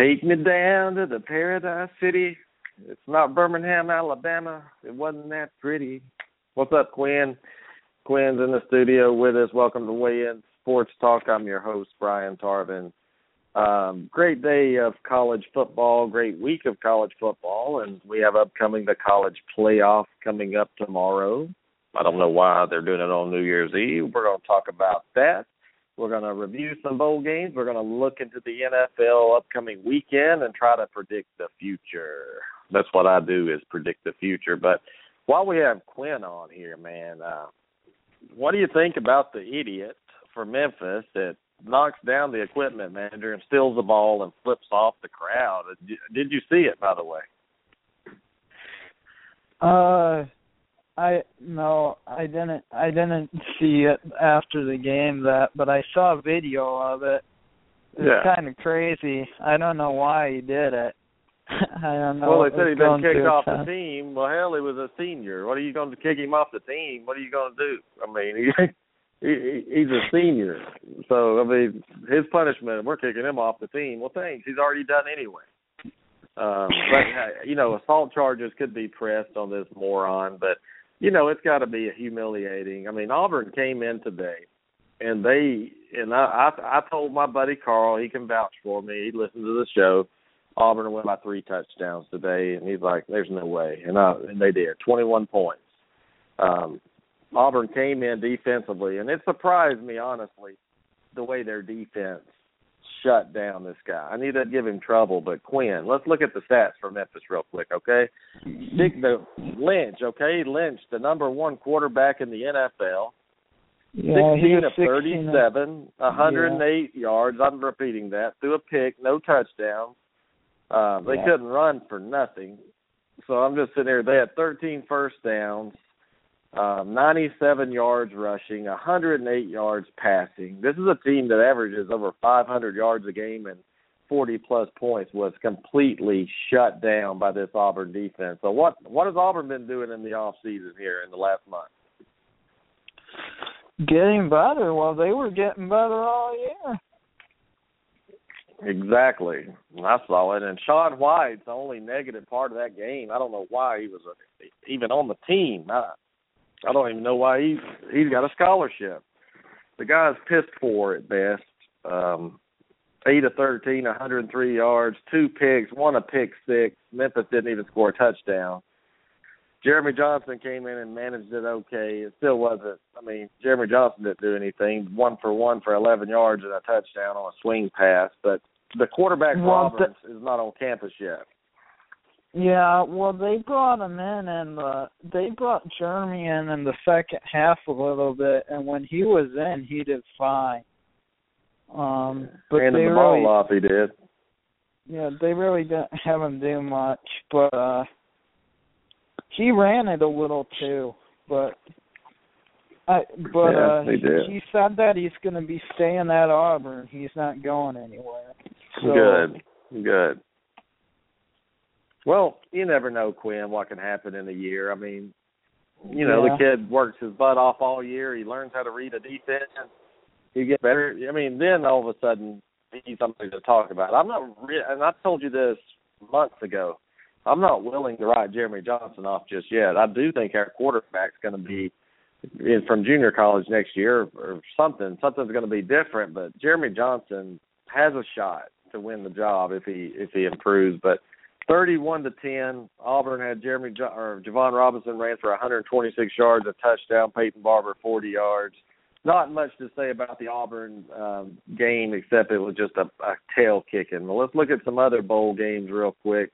Take me down to the Paradise City. It's not Birmingham, Alabama. It wasn't that pretty. What's up, Quinn? Quinn's in the studio with us. Welcome to Weigh In Sports Talk. I'm your host, Brian Tarvin. Um, great day of college football, great week of college football, and we have upcoming the college playoff coming up tomorrow. I don't know why they're doing it on New Year's Eve. We're going to talk about that. We're going to review some bowl games. We're going to look into the NFL upcoming weekend and try to predict the future. That's what I do is predict the future. But while we have Quinn on here, man, uh, what do you think about the idiot for Memphis that knocks down the equipment manager and steals the ball and flips off the crowd? Did you see it, by the way? Uh, I no, I didn't. I didn't see it after the game. That, but I saw a video of it. It's yeah. kind of crazy. I don't know why he did it. I don't know. Well, they said he'd been kicked off the team. Well, hell, he was a senior. What are you going to kick him off the team? What are you going to do? I mean, he, he he's a senior, so I mean, his punishment. We're kicking him off the team. Well, thanks. He's already done anyway. Um, but you know, assault charges could be pressed on this moron, but you know, it's got to be humiliating. I mean, Auburn came in today, and they and I, I I told my buddy Carl, he can vouch for me. He listened to the show. Auburn went by three touchdowns today, and he's like, "There's no way," and I and they did, 21 points. Um, Auburn came in defensively, and it surprised me honestly the way their defense shut down this guy. I need to give him trouble, but Quinn, let's look at the stats for Memphis real quick, okay? Dick the Lynch, okay? Lynch, the number one quarterback in the NFL. Yeah, 16 of 37, 108 yeah. yards. I'm repeating that. Threw a pick, no touchdowns. Uh, they yeah. couldn't run for nothing. So I'm just sitting there. They had 13 first downs um, 97 yards rushing, 108 yards passing. This is a team that averages over 500 yards a game and 40 plus points. Was completely shut down by this Auburn defense. So what what has Auburn been doing in the off season here in the last month? Getting better. Well, they were getting better all year. Exactly. I saw it. And Sean White's the only negative part of that game. I don't know why he was even on the team. I, I don't even know why he's he's got a scholarship. The guy's pissed for at best. Um, eight of thirteen, 103 yards, two picks, one a pick six. Memphis didn't even score a touchdown. Jeremy Johnson came in and managed it okay. It still wasn't. I mean, Jeremy Johnson didn't do anything. One for one for 11 yards and a touchdown on a swing pass. But the quarterback well, is not on campus yet. Yeah, well, they brought him in, and uh, they brought Jeremy in in the second half a little bit, and when he was in, he did fine. Um, but Handed they the ball really, off, he did. yeah, they really didn't have him do much, but uh, he ran it a little too. But I, but Yeah, uh, did. he said that he's going to be staying at Auburn. He's not going anywhere. So, Good, good. Well, you never know, Quinn, what can happen in a year. I mean, you know, Yeah. the kid works his butt off all year. He learns how to read a defense. He gets better. I mean, then all of a sudden he's something to talk about. I'm not, re- and I told you this months ago. I'm not willing to write Jeremy Johnson off just yet. I do think our quarterback's going to be in, from junior college next year or something. Something's going to be different. But Jeremy Johnson has a shot to win the job if he if he improves. But 31 to 10, Auburn had Jeremy jo- or Jovon Robinson ran for 126 yards, a touchdown. Peyton Barber 40 yards. Not much to say about the Auburn um, game except it was just a, a tail kicking. Well, let's look at some other bowl games real quick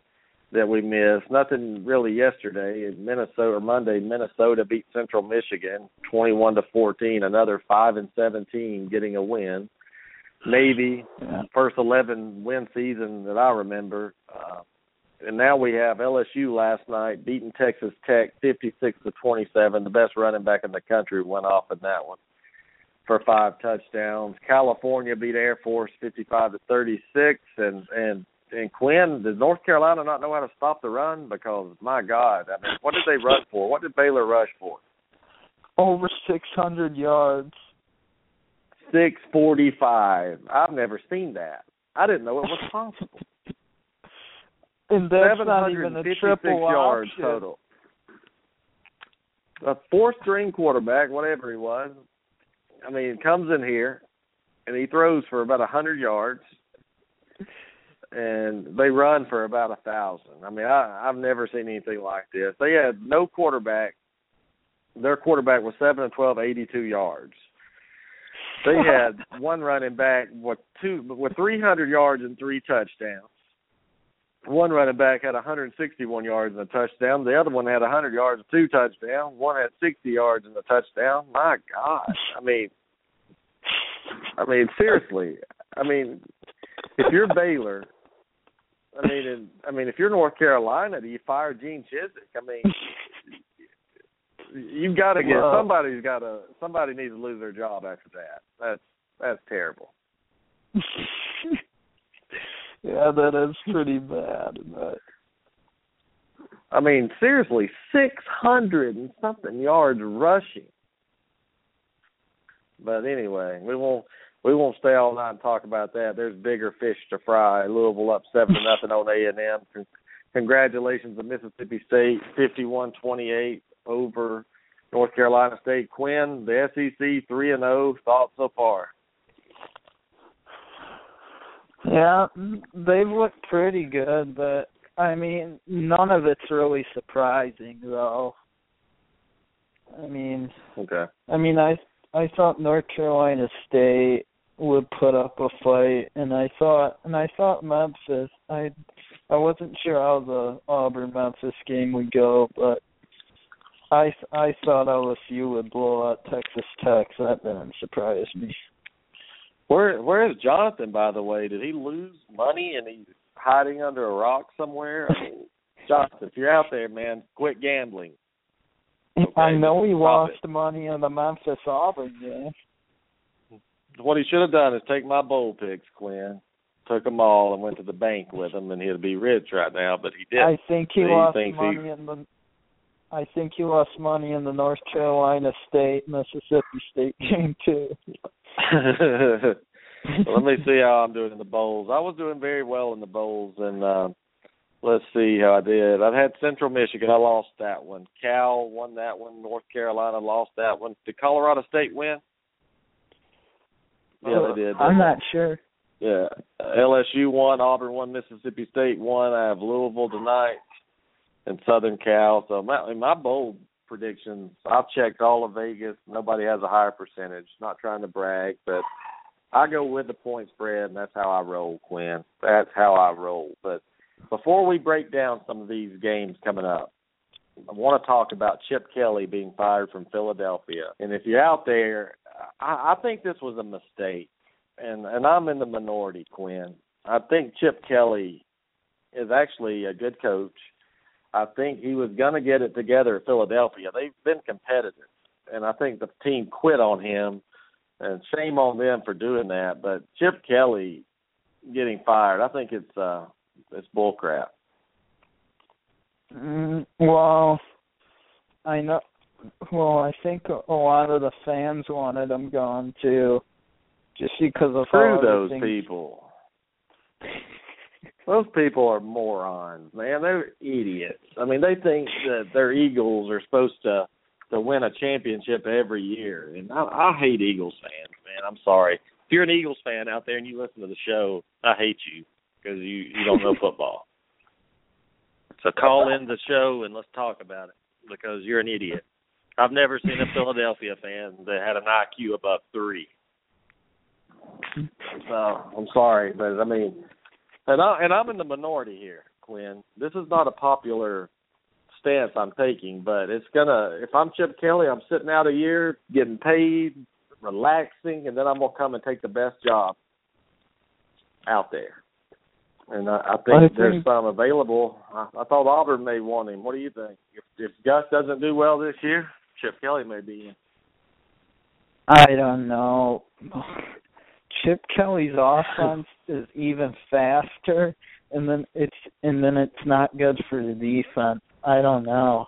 that we missed. Nothing really yesterday. Minnesota Monday, Minnesota beat Central Michigan 21 to 14. Another five and 17 getting a win. Navy Yeah. first 11 win season that I remember. Uh, and now we have LSU last night beating Texas Tech 56 to 27. The best running back in the country went off in that one for five touchdowns. California beat Air Force 55 to 36 and and and Quinn, does North Carolina not know how to stop the run? Because my God, I mean, what did they rush for? What did Baylor rush for? Over 600 yards. Six forty-five. I've never seen that. I didn't know it was possible. And that's Seven not even a triple yards option. total. A fourth-string quarterback, whatever he was. I mean, comes in here and he throws for about a hundred yards, and they run for about a thousand. I mean, I, I've never seen anything like this. They had no quarterback. Their quarterback was seven and twelve, eighty-two yards. They had one running back with two with three hundred yards and three touchdowns. One running back had 161 yards and a touchdown. The other one had 100 yards and two touchdowns. One had 60 yards and a touchdown. My gosh, I mean, I mean seriously. I mean, if you're Baylor, I mean, and, I mean, if you're North Carolina, do you fire Gene Chizik? I mean, you've got to get somebody's got to somebody needs to lose their job after that. That's that's terrible. yeah, that is pretty bad. But I mean, seriously, six hundred and something yards rushing. But anyway, we won't we won't stay all night and talk about that. There's bigger fish to fry. Louisville up seven to nothing on A and M. Congratulations to Mississippi State, fifty-one twenty-eight over North Carolina State. Quinn, the SEC three and zero. Thoughts so far? Yeah, they've looked pretty good, but I mean, none of it's really surprising though. I mean, Okay. I mean, I I thought North Carolina State would put up a fight, and I thought and I thought Memphis. I I wasn't sure how the Auburn Memphis game would go, but I I thought LSU would blow out Texas Tech. So that didn't surprise me. Where where is Jonathan? By the way, did he lose money and he's hiding under a rock somewhere? I mean, Jonathan, if you're out there, man, quit gambling. Okay, I know he lost it. money in the Memphis Auburn game. What he should have done is take my bowl picks, Quinn. Took them all and went to the bank with them, and he'd be rich right now. But he didn't. I think he lost thinks he- money in the. I think he lost money in the North Carolina State Mississippi State game too. well, let me see how I'm doing in the bowls. I was doing very well in the bowls, and uh, let's see how I did. I've had Central Michigan. I lost that one. Cal won that one. North Carolina lost that one. Did Colorado State win? Yeah, they did. I'm not sure. Yeah, LSU won. Auburn won. Mississippi State won. I have Louisville tonight and Southern Cal. So my my bold predictions. I've checked all of Vegas. Nobody has a higher percentage. Not trying to brag, but I go with the point spread, and that's how I roll, Quinn. That's how I roll. But before we break down some of these games coming up, I want to talk about Chip Kelly being fired from Philadelphia. And if you're out there, I, I think this was a mistake. And and I'm in the minority, Quinn. I think Chip Kelly is actually a good coach. I think he was going to get it together at Philadelphia. They've been competitive, and I think the team quit on him. And shame on them for doing that. But Chip Kelly getting fired, I think it's uh it's bull crap. Mm, well, I know. Well, I think a lot of the fans wanted him gone too, just because of Screw those everything- people. Those people are morons, man. They're idiots. I mean, they think that their Eagles are supposed to to win a championship every year. And I, I hate Eagles fans, man. I'm sorry. If you're an Eagles fan out there and you listen to the show, I hate you because you you don't know football. So call in the show and let's talk about it because you're an idiot. I've never seen a Philadelphia fan that had an IQ above three. So I'm sorry, but I mean, and I and I'm in the minority here, Quinn. This is not a popular stance I'm taking, but it's gonna. If I'm Chip Kelly, I'm sitting out a year, getting paid, relaxing, and then I'm gonna come and take the best job out there. And I, I think I there's some available. I, I thought Auburn may want him. What do you think? If, if Gus doesn't do well this year, Chip Kelly may be in. I don't know. Chip Kelly's offense is even faster, and then it's and then it's not good for the defense. I don't know,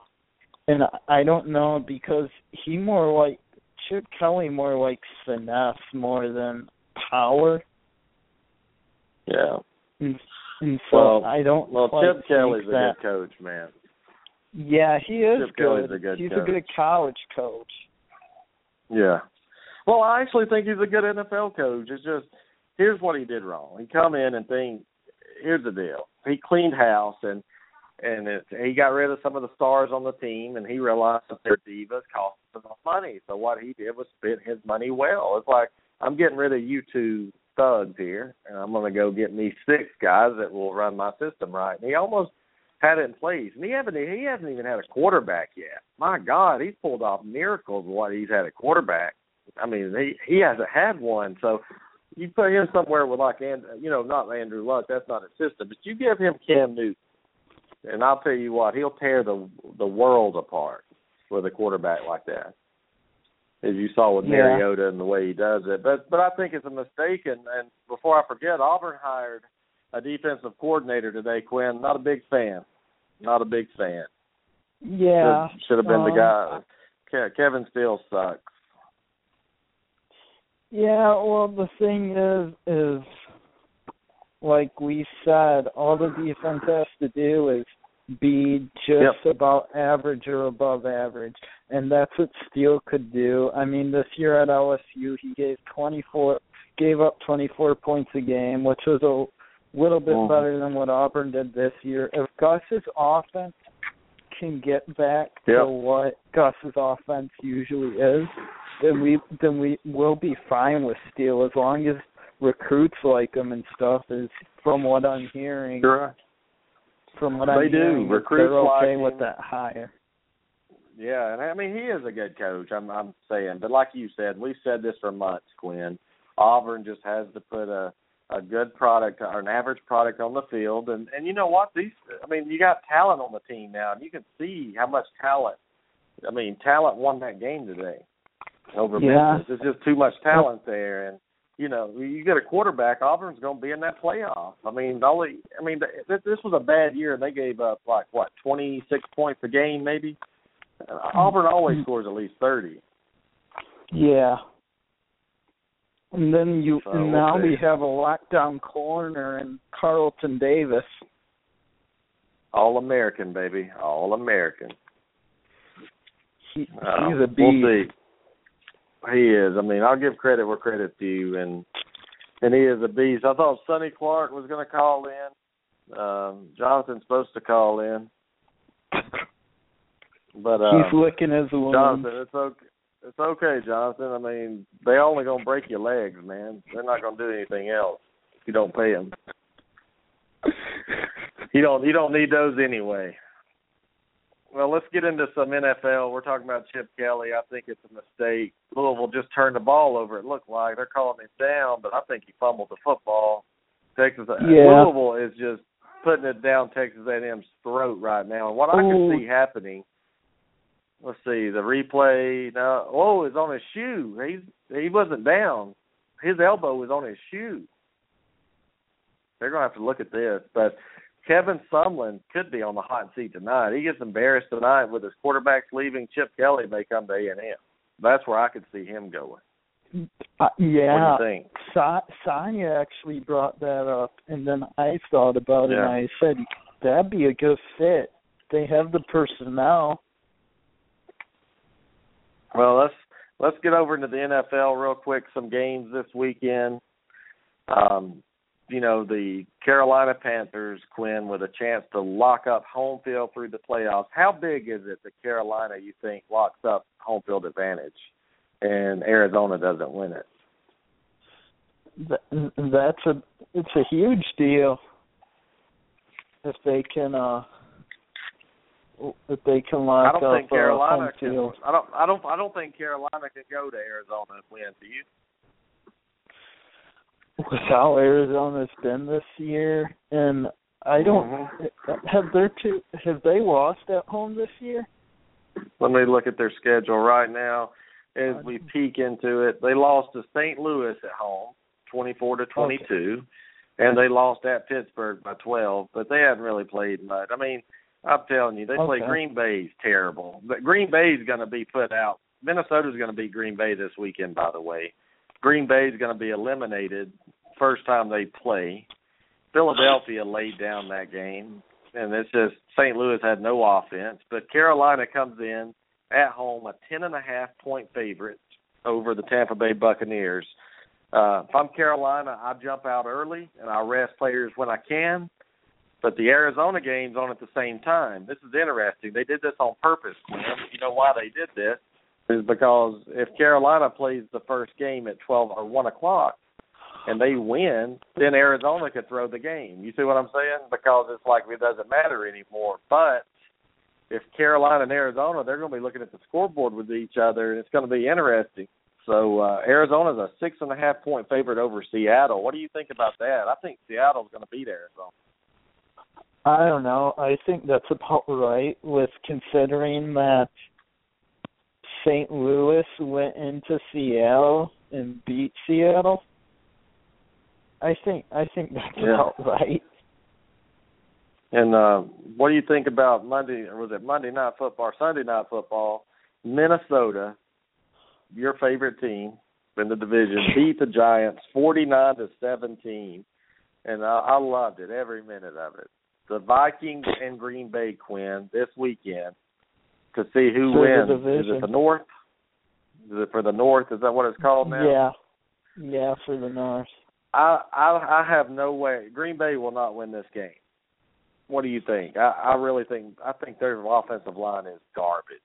and I don't know because he more like Chip Kelly more likes finesse more than power, Yeah. and, and so Well- I don't. Well, Chip Kelly's think a that. good coach, man. Yeah, he is Chip Kelly's a good He's coach. a good college coach. Yeah. Well, I actually think he's a good NFL coach. It's just here's what he did wrong. He come in and think here's the deal. He cleaned house and and it, he got rid of some of the stars on the team and he realized that their divas cost him money. So what he did was spend his money well. It's like I'm getting rid of you two thugs here and I'm gonna go get me six guys that will run my system right. And he almost had it in place. And he haven't he hasn't even had a quarterback yet. My God, he's pulled off miracles of what he's had a quarterback. I mean, he he hasn't had one. So you put him somewhere with like and you know, not Andrew Luck, that's not his system, but you give him Cam Newton and I'll tell you what, he'll tear the the world apart with a quarterback like that. As you saw with Yeah. Mariota and the way he does it. But but I think it's a mistake and, and before I forget, Auburn hired a defensive coordinator today, Quinn. Not a big fan. Not a big fan. Yeah, Should, should have been the um, guy. Kevin Steele sucks. Yeah, well, the thing is, is like we said, all the defense has to do is be just about average or above average, and that's what Steele could do. I mean, this year at LSU, he gave 24, gave up 24 points a game, which was a little bit Mhm. better than what Auburn did this year. If Gus's offense can get back Yep. to what Gus's offense usually is, then we then we will be fine with Steele as long as recruits like him and stuff. Is from what I'm hearing, You're from what They I'm do. hearing, Recruits they're okay like with him. that hire. Yeah, and I mean he is a good coach. I'm I'm saying, but like you said, we've said this for months, Quinn. Auburn just has to put a a good product or an average product on the field, and and you know what? These, I mean, you got talent on the team now, and you can see how much talent. I mean, talent won that game today over Yeah. Memphis. There's just too much talent there, and you know, you get a quarterback. Auburn's going to be in that playoff. I mean, the only, I mean, th- this was a bad year, they gave up like what 26 points a game, maybe. Uh, Auburn always scores at least 30. Yeah. And then you So, and now we have a lockdown corner and Carlton Davis. All American, baby, all American. He, Uh, he's a beast. We'll see. He is. I mean, I'll give credit where credit's due, and and he is a beast. I thought Sonny Clark was going to call in. Um, Jonathan's supposed to call in, but uh, He's licking his wounds. Jonathan, it's okay. It's okay, Jonathan. I mean, they only gonna break your legs, man. They're not gonna do anything else if you don't pay them. You don't. You don't need those anyway. Well, let's get into some NFL. We're talking about Chip Kelly. I think it's a mistake. Louisville just turned the ball over. It looked like they're calling it down, but I think he fumbled the football. Texas uh, Yeah. Louisville is just putting it down Texas A&M's throat right now. And what I Ooh. can see happening. Let's see the replay. Now, oh, it's on his shoe. He's he wasn't down. His elbow was on his shoe. They're gonna have to look at this, but Kevin Sumlin could be on the hot seat tonight. He gets embarrassed tonight with his quarterbacks leaving. Chip Kelly may come to A and M. That's where I could see him going. Uh, yeah. What do you think? Sa- Sonya actually brought that up, and then I thought about it, and I said that'd be a good fit. They have the personnel. Well, let's let's get over into the NFL real quick. Some games this weekend. Um, you know, the Carolina Panthers, Quinn, with a chance to lock up home field through the playoffs. How big is it that Carolina, you think, locks up home field advantage and Arizona doesn't win it? That's a it's a huge deal if they can uh if they can lock I don't up think Carolina uh, can. field. I don't. I don't. I don't think Carolina can go to Arizona and win. Do you? How Arizona's been this year, and I don't Mm-hmm. have their two have they lost at home this year? Let me look at their schedule right now as we peek into it. They lost to St. Louis at home, twenty-four to twenty-two, and they lost at Pittsburgh by twelve. But they haven't really played much. I mean, I'm telling you, they play Green Bay's terrible. But Green Bay's going to be put out. Minnesota's going to beat Green Bay this weekend. By the way, Green Bay's going to be eliminated first time they play. Philadelphia laid down that game, and it's just St. Louis had no offense. But Carolina comes in at home a ten and a half point favorite over the Tampa Bay Buccaneers. Uh, if I'm Carolina, I jump out early and I rest players when I can. But the Arizona game's on at the same time. This is interesting. They did this on purpose. You know why they did this? Is because if Carolina plays the first game at twelve or one o'clock, and they win, then Arizona could throw the game. You see what I'm saying? Because it's like it doesn't matter anymore. But if Carolina and Arizona, they're going to be looking at the scoreboard with each other, and it's going to be interesting. So uh, Arizona's a six and a half point favorite over Seattle. What do you think about that? I think Seattle's going to beat Arizona. I don't know. I think that's about right with considering that St. Louis went into Seattle and beat Seattle. I think I think that's Yeah. about right. And uh, what do you think about Monday, or was it Monday Night Football, or Sunday Night Football? Minnesota, your favorite team in the division, beat the Giants forty-nine to seventeen, and I, I loved it every minute of it. The Vikings and Green Bay, Quinn, this weekend to see who For wins. Is it the North? Is it for the North? Is that what it's called now? Yeah. Yeah, for the North. I I I have no way. Green Bay will not win this game. What do you think? I, I really think I think their offensive line is garbage,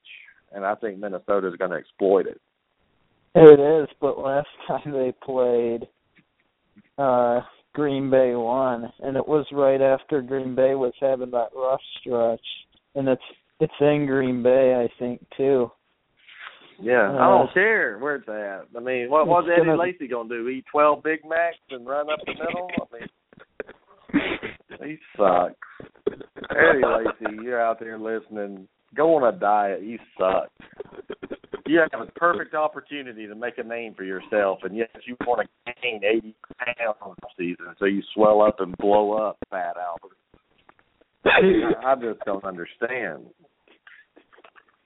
and I think Minnesota is going to exploit it. It is, but last time they played, uh Green Bay won, and it was right after Green Bay was having that rough stretch, and it's it's in Green Bay, I think too. Yeah, I Uh, don't care where it's at. I mean, what what's it's Eddie gonna- Lacy going to do? Eat twelve Big Macs and run up the middle? I mean, he sucks. Eddie Lacy, you're out there listening. Go on a diet. You suck. You have a perfect opportunity to make a name for yourself, and yet you want to gain 80 pounds this season, so you swell up and blow up, Fat Albert. I I just don't understand.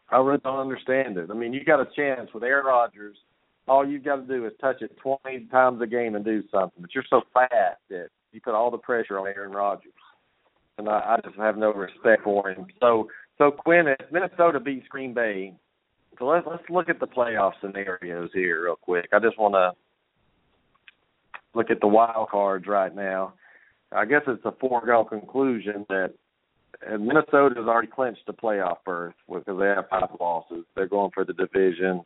I really don't understand it. I mean, you got a chance with Aaron Rodgers. All you've got to do is touch it 20 times a game and do something. But you're so fast that you put all the pressure on Aaron Rodgers, and I, I just have no respect for him. So, so Quinn, if Minnesota beats Green Bay, so let's let's look at the playoff scenarios here real quick. I just want to look at the wild cards right now. I guess it's a foregone conclusion that and Minnesota has already clinched the playoff berth because they have five losses. They're going for the division.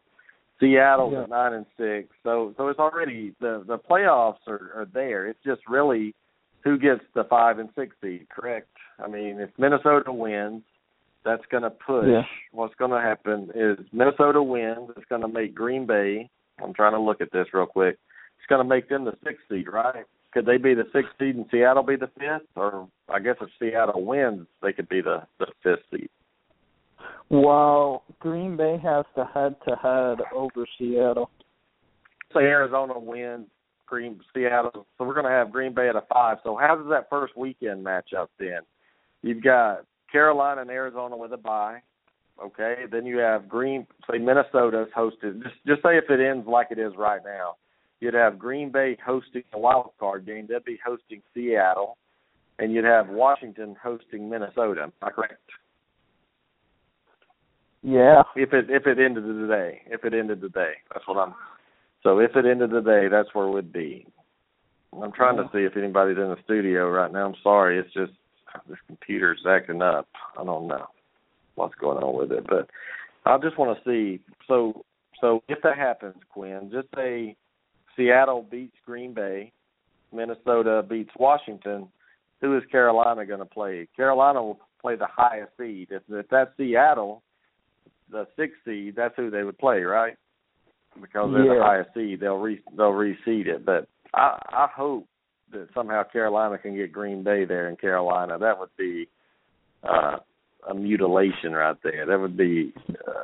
Seattle's Yeah. at nine and six, so so it's already the the playoffs are, are there. It's just really who gets the five and six seed. Correct. I mean, if Minnesota wins, that's going to push. Yeah. What's going to happen is Minnesota wins. It's going to make Green Bay. I'm trying to look at this real quick. It's going to make them the sixth seed, right? Could they be the sixth seed and Seattle be the fifth? Or I guess if Seattle wins, they could be the the fifth seed. Well, Green Bay has to head to head over Seattle. Say Arizona wins, Green Seattle. So we're going to have Green Bay at a five. So how does that first weekend match up then? You've got Carolina and Arizona with a bye. Okay, then you have Green. Say Minnesota's hosted. Just just say if it ends like it is right now, you'd have Green Bay hosting a wild card game. They'd be hosting Seattle, and you'd have Washington hosting Minnesota. Am I correct? Yeah. If it if it ended today, if it ended today, that's what I'm. So if it ended today, that's where we'd be. I'm trying to see if anybody's in the studio right now. I'm sorry, it's just this computer's acting up. I don't know what's going on with it, but I just want to see. So so if that happens, Quinn, just say Seattle beats Green Bay, Minnesota beats Washington. Who is Carolina going to play? Carolina will play the highest seed. If, if that's Seattle, the sixth seed, that's who they would play, right? Because they're yeah. the highest seed, they'll re they'll reseed it. But I I hope that somehow Carolina can get Green Bay there in Carolina. That would be uh a mutilation right there. That would be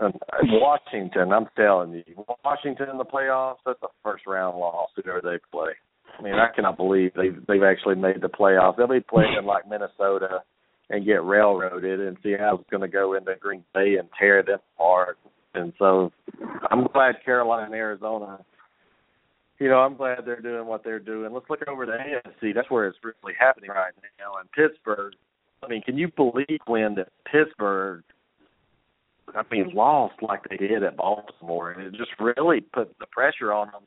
uh, Washington. I'm telling you, Washington in the playoffs. That's a first round loss whoever they play. I mean, I cannot believe they've they've actually made the playoffs. They'll be playing like Minnesota and get railroaded, and Seattle's going to go into Green Bay and tear them apart. And so, I'm glad Carolina and Arizona. You know, I'm glad they're doing what they're doing. Let's look over the AFC. That's where it's really happening right now. And Pittsburgh. I mean, can you believe when that Pittsburgh? I mean, lost like they did at Baltimore, and it just really put the pressure on them.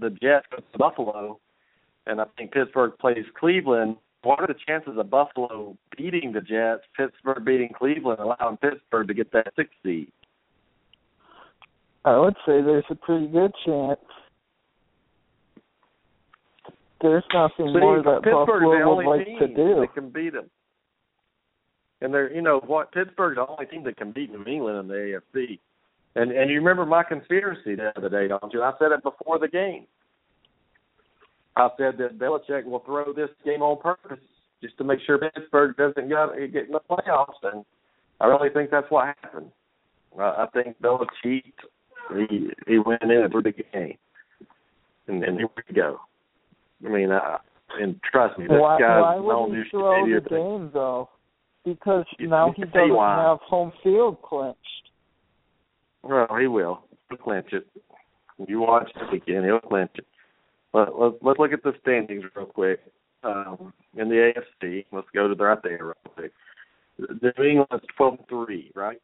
The Jets go to Buffalo, and I think Pittsburgh plays Cleveland. What are the chances of Buffalo beating the Jets, Pittsburgh beating Cleveland, allowing Pittsburgh to get that sixth seed? I would say there's a pretty good chance. There's nothing See, more that Pittsburgh's the Buffalo only would like team to do. that can beat them. And they're, you know, what Pittsburgh's the only team that can beat New England in the AFC. And and you remember my conspiracy the other day, don't you? I said it before the game. I said that Belichick will throw this game on purpose just to make sure Pittsburgh doesn't get get in the playoffs, and I really think that's what happened. Uh, I think Belichick he he went in and threw the game, and, and here we go. I mean, uh, and trust me, this why, guy's why would he throw the game though? Because You- now you he doesn't have home field clinched. Well, he will. He'll clinch it. You watch it again, he'll clinch it. But let's let's look at the standings real quick. Um, in the AFC, let's go to the right there real quick. The New England's 12 3, right?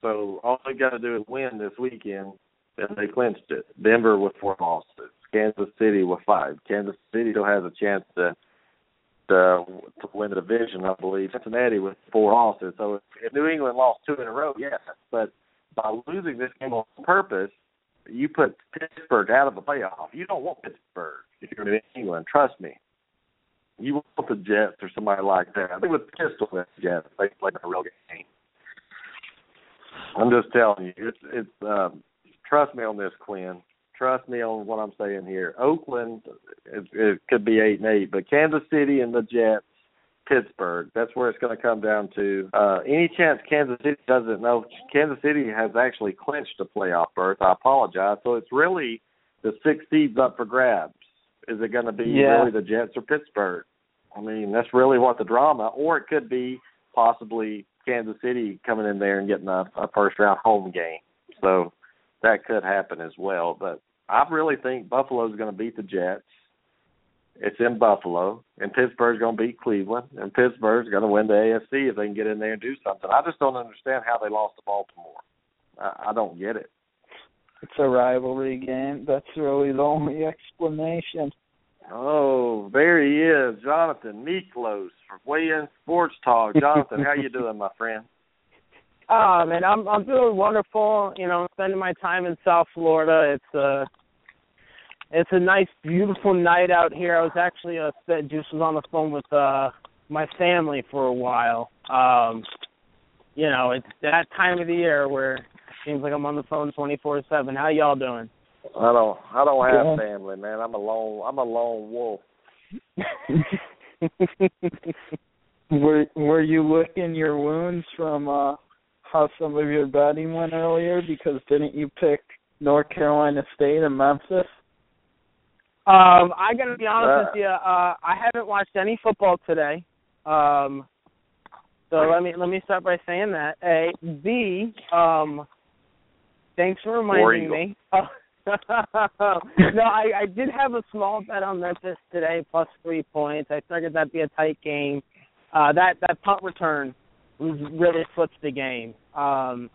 So all they got to do is win this weekend, and they clinched it. Denver with four losses, Kansas City with five. Kansas City still has a chance to to to win the division, I believe. Cincinnati with four losses. So if, if New England lost two in a row, yes, but by losing this game on purpose, you put Pittsburgh out of the playoff. You don't want Pittsburgh if you're in England. Trust me. You want the Jets or somebody like that. I think with Pistol the Jets, they play a real game. I'm just telling you, it's it's. Um, trust me on this, Quinn. Trust me on what I'm saying here. Oakland, it, it could be eight and eight, but Kansas City and the Jets Pittsburgh. That's where it's going to come down to. Uh, any chance Kansas City doesn't know? Kansas City has actually clinched a playoff berth. I apologize. So it's really the six seeds up for grabs. Is it going to be Yeah. really the Jets or Pittsburgh? I mean, that's really what the drama, or it could be possibly Kansas City coming in there and getting a, a first round home game. So that could happen as well. But I really think Buffalo's going to beat the Jets. It's in Buffalo, and Pittsburgh's going to beat Cleveland, and Pittsburgh's going to win the AFC if they can get in there and do something. I just don't understand how they lost to Baltimore. I, I don't get it. It's a rivalry game. That's really the only explanation. Oh, there he is, Jonathan Miklos from Weigh In Sports Talk. Jonathan, how you doing, my friend? Oh man, I'm I'm doing wonderful. You know, spending my time in South Florida. It's a it's a nice, beautiful night out here. I was actually uh just was on the phone with uh my family for a while. Um you know, it's that time of the year where it seems like I'm on the phone twenty four seven. How y'all doing? I don't I don't have Yeah. family, man. I'm a lone I'm a lone wolf. Were Were you licking your wounds from uh how some of your betting went earlier? Because didn't you pick North Carolina State and Memphis? Um, I gotta be honest Uh. with you. Uh, I haven't watched any football today. Um, so let me let me start by saying that. A, B. Um, thanks for reminding me. no, I, I did have a small bet on Memphis today, plus three points. I figured that'd be a tight game. Uh, that that punt return really flipped the game. Um,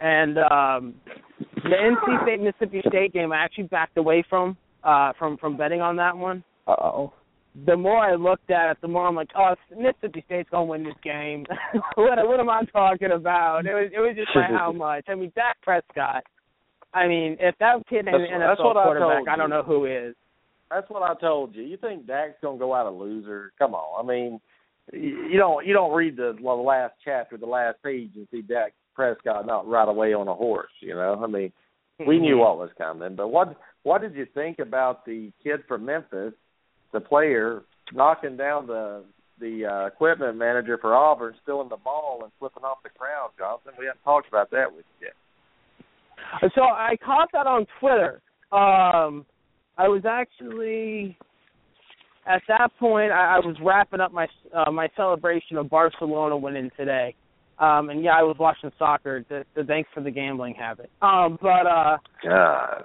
and um, the NC State Mississippi State game I actually backed away from uh, from from betting on that one. Uh oh. The more I looked at it, the more I'm like, oh, Mississippi State's gonna win this game. what what am I talking about? It was it was just by how much. I mean, Dak Prescott. I mean, if that kid ain't an that's NFL what quarterback, told I don't know who is. That's what I told you. You think Dak's gonna go out a loser? Come on. I mean, you don't you don't read the, well, the last chapter, the last page, and see Dak Prescott not right away on a horse. You know, I mean, we knew what was coming. But what what did you think about the kid from Memphis, the player knocking down the the uh, equipment manager for Auburn, stealing the ball and flipping off the crowd, Johnson? We haven't talked about that with you. yet. So I caught that on Twitter. Um, I was actually at that point I, I was wrapping up my uh, my celebration of Barcelona winning today. Um, and yeah, I was watching soccer. The, the thanks for the gambling habit. Um, but uh, God.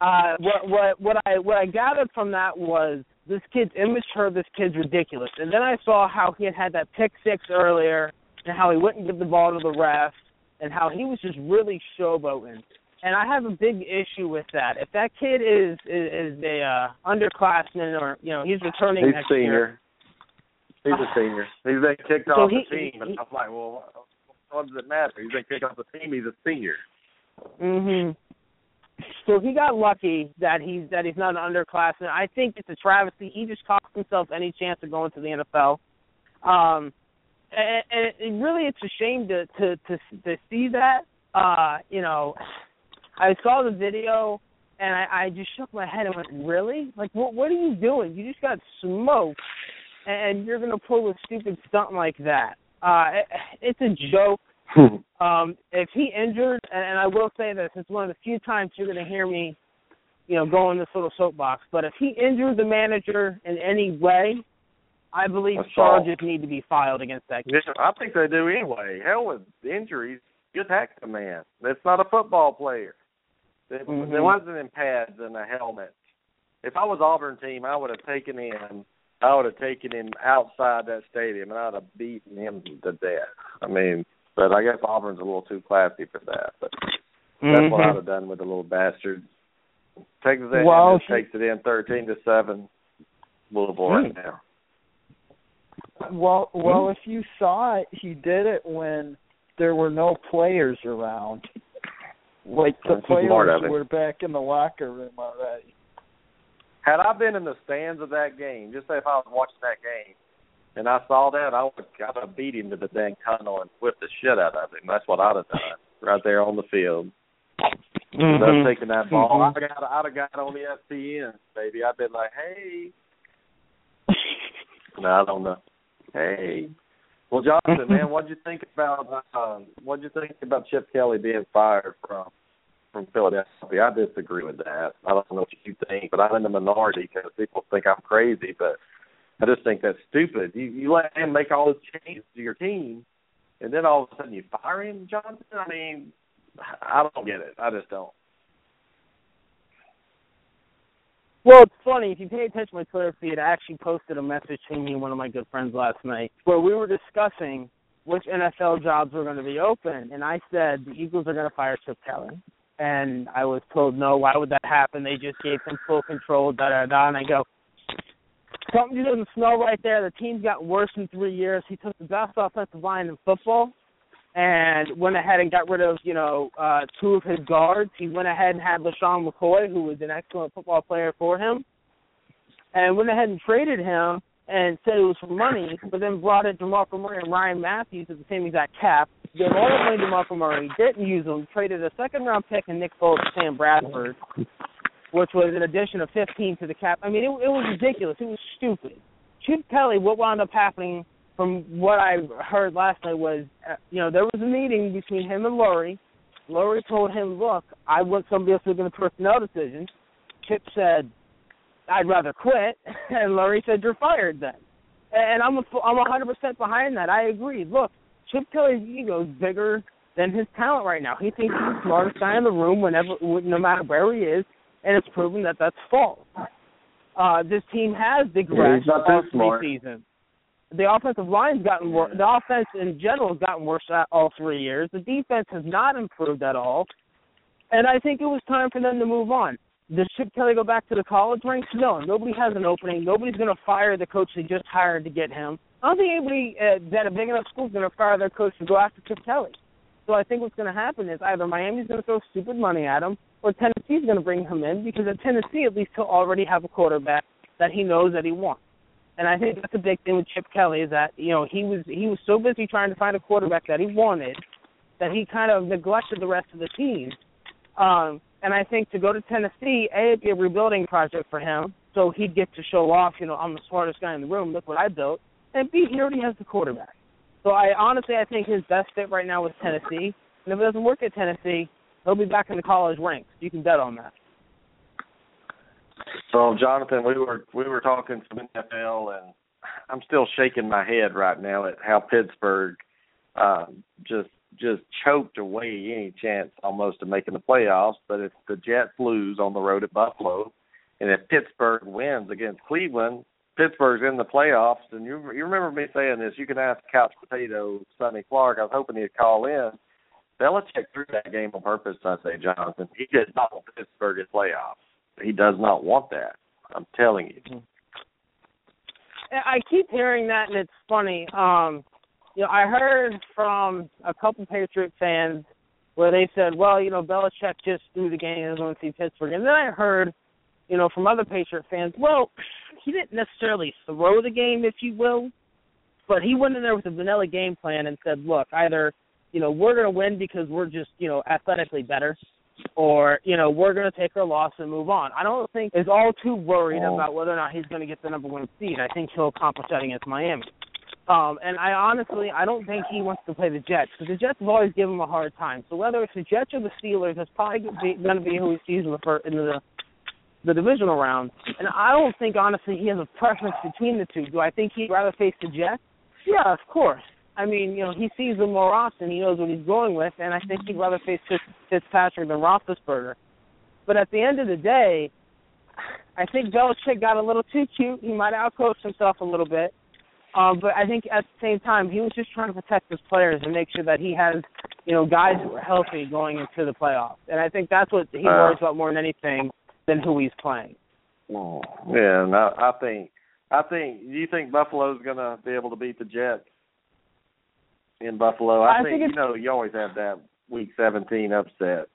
uh, what what what I what I gathered from that was this kid's immature. This kid's ridiculous. And then I saw how he had had that pick six earlier, and how he wouldn't give the ball to the ref, and how he was just really showboating. And I have a big issue with that. If that kid is is, is a uh, underclassman, or you know he's returning He's next senior. year, He's a senior. He's been kicked So off he- the team, and I'm like, well, what does it matter? He's been kicked off the team. He's a senior. Mhm. So he got lucky that he's that he's not an underclassman. I think it's a travesty. He just cost himself any chance of going to the NFL. Um, and, and it really, it's a shame to to to to see that. Uh, you know, I saw the video and I, I just shook my head and went, "Really? Like, what what are you doing? You just got smoked, and you're gonna pull a stupid stunt like that? Uh, it, it's a joke." Um, if he injured, and, and I will say this, it's one of the few times you're going to hear me, you know, go in this little soapbox. But if he injured the manager in any way, I believe Assault. charges need to be filed against that. Yeah, I think they do anyway. Hell with injuries, you attack the man. That's not a football player. It, Mhm. There wasn't in pads and a helmet. If I was Auburn team, I would have taken him. I would have taken him outside that stadium and I'd have beaten him to death. I mean, but I guess Auburn's a little too classy for that. But that's what I'd mm-hmm. have done with the little bastard. Takes it in, Well, just takes it in thirteen to seven. Louisville right hmm. now. Well, well, hmm. if you saw it, he did it when there were no players around. Like the That's players were back in the locker room already. Had I been in the stands of that game, just say if I was watching that game and I saw that, I would I'd have beat him to the dang tunnel and whipped the shit out of him. That's what I'd have done right there on the field. Mhm. Us taking that ball, I'd have got I'd have got on the ESPN, baby. I'd been like, hey. No, I don't know. Hey. Well, Jonathan, man, what'd you think about um, what'd you think about Chip Kelly being fired from from Philadelphia? I disagree with that. I don't know what you think, but I'm in the minority because people think I'm crazy. But I just think that's stupid. You you let him make all those changes to your team, and then all of a sudden you fire him, Jonathan. I mean, I don't get it. I just don't. Well, it's funny. If you pay attention to my Twitter feed, I actually posted a message to me and one of my good friends last night where we were discussing which NFL jobs were going to be open, and I said the Eagles are going to fire Chip Kelly, and I was told no. Why would that happen? They just gave him full control. Da da da. And I go, something doesn't smell right there. The team's gotten worse in three years. He took the best offensive line in football and went ahead and got rid of, you know, uh two of his guards. He went ahead and had LeSean McCoy, who was an excellent football player for him, and went ahead and traded him and said it was for money, but then brought in DeMarco Murray and Ryan Mathews at the same exact cap. Gave all that money to DeMarco Murray, didn't use them, traded a second round pick and Nick Foles to Sam Bradford, which was an addition of 15 to the cap. I mean, it, it was ridiculous. It was stupid. Chip Kelly, what wound up happening from what I heard last night was, uh, you know, there was a meeting between him and Lurie. Lurie told him, "Look, I want somebody else to make the personnel decisions." Chip said, "I'd rather quit," and Lurie said, "You're fired then." And I'm a, I'm 100% behind that. I agree. Look, Chip Kelly's ego is bigger than his talent right now. He thinks he's the smartest guy in the room whenever, no matter where he is, and it's proven that that's false. Uh, this team has digressed too all three seasons. The offensive line's gotten worse. The offense in general has gotten worse all three years. The defense has not improved at all. And I think it was time for them to move on. Does Chip Kelly go back to the college ranks? No. Nobody has an opening. Nobody's going to fire the coach they just hired to get him. I don't think anybody uh, at a big enough school is going to fire their coach to go after Chip Kelly. So I think what's going to happen is either Miami's going to throw stupid money at him, or Tennessee's going to bring him in because at Tennessee at least he'll already have a quarterback that he knows that he wants. And I think that's a big thing with Chip Kelly is that you know he was he was so busy trying to find a quarterback that he wanted that he kind of neglected the rest of the team. Um, and I think to go to Tennessee, a it'd be a rebuilding project for him, so he'd get to show off. You know, I'm the smartest guy in the room. Look what I built. And B, he already has the quarterback. So I honestly I think his best fit right now is Tennessee. And if it doesn't work at Tennessee, he'll be back in the college ranks. You can bet on that. So Jonathan, we were we were talking some NFL, and I'm still shaking my head right now at how Pittsburgh uh, just just choked away any chance almost of making the playoffs. But if the Jets lose on the road at Buffalo, and if Pittsburgh wins against Cleveland, Pittsburgh's in the playoffs. And you you remember me saying this? You can ask Couch Potato Sonny Clark. I was hoping he'd call in. Belichick threw that game on purpose. I say, Jonathan. He did not want Pittsburgh in playoffs. He does not want that. I'm telling you. I keep hearing that, and it's funny. Um, you know, I heard from a couple Patriot fans where they said, "Well, you know, Belichick just threw the game and going to see Pittsburgh," and then I heard, you know, from other Patriot fans, "Well, he didn't necessarily throw the game, if you will, but he went in there with a vanilla game plan and said, look, either you know we're going to win because we're just you know athletically better, or you know we're going to take our loss and move on. I don't think is all too worried oh. about whether or not he's going to get the number one seed. I think he'll accomplish that against Miami. Um, and I honestly, I don't think he wants to play the Jets because the Jets have always given him a hard time. So whether it's the Jets or the Steelers, that's probably going to be who he sees in the first, in the the divisional round. And I don't think honestly he has a preference between the two. Do I think he'd rather face the Jets? Yeah, of course. I mean, you know, he sees them more often. He knows what he's going with, and I think he'd rather face Fitzpatrick than Roethlisberger. But at the end of the day, I think Belichick got a little too cute. He might have outcoached himself a little bit. Um, but I think at the same time, he was just trying to protect his players and make sure that he has, you know, guys who are healthy going into the playoffs. And I think that's what he uh, worries about more than anything than who he's playing. Yeah, and I, I think I think do you think Buffalo's going to be able to beat the Jets in Buffalo? I, I think, think you know you always have that Week 17 upset.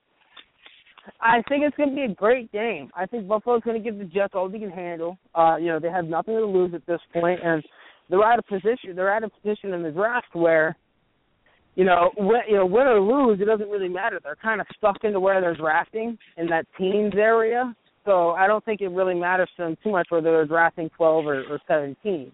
I think it's going to be a great game. I think Buffalo's going to give the Jets all they can handle. Uh, you know, they have nothing to lose at this point, and they're at a position. They're at a position in the draft where, you know, win, you know, win or lose, it doesn't really matter. They're kind of stuck into where they're drafting in that teens area. So I don't think it really matters to them too much whether they're drafting 12 or, or 17.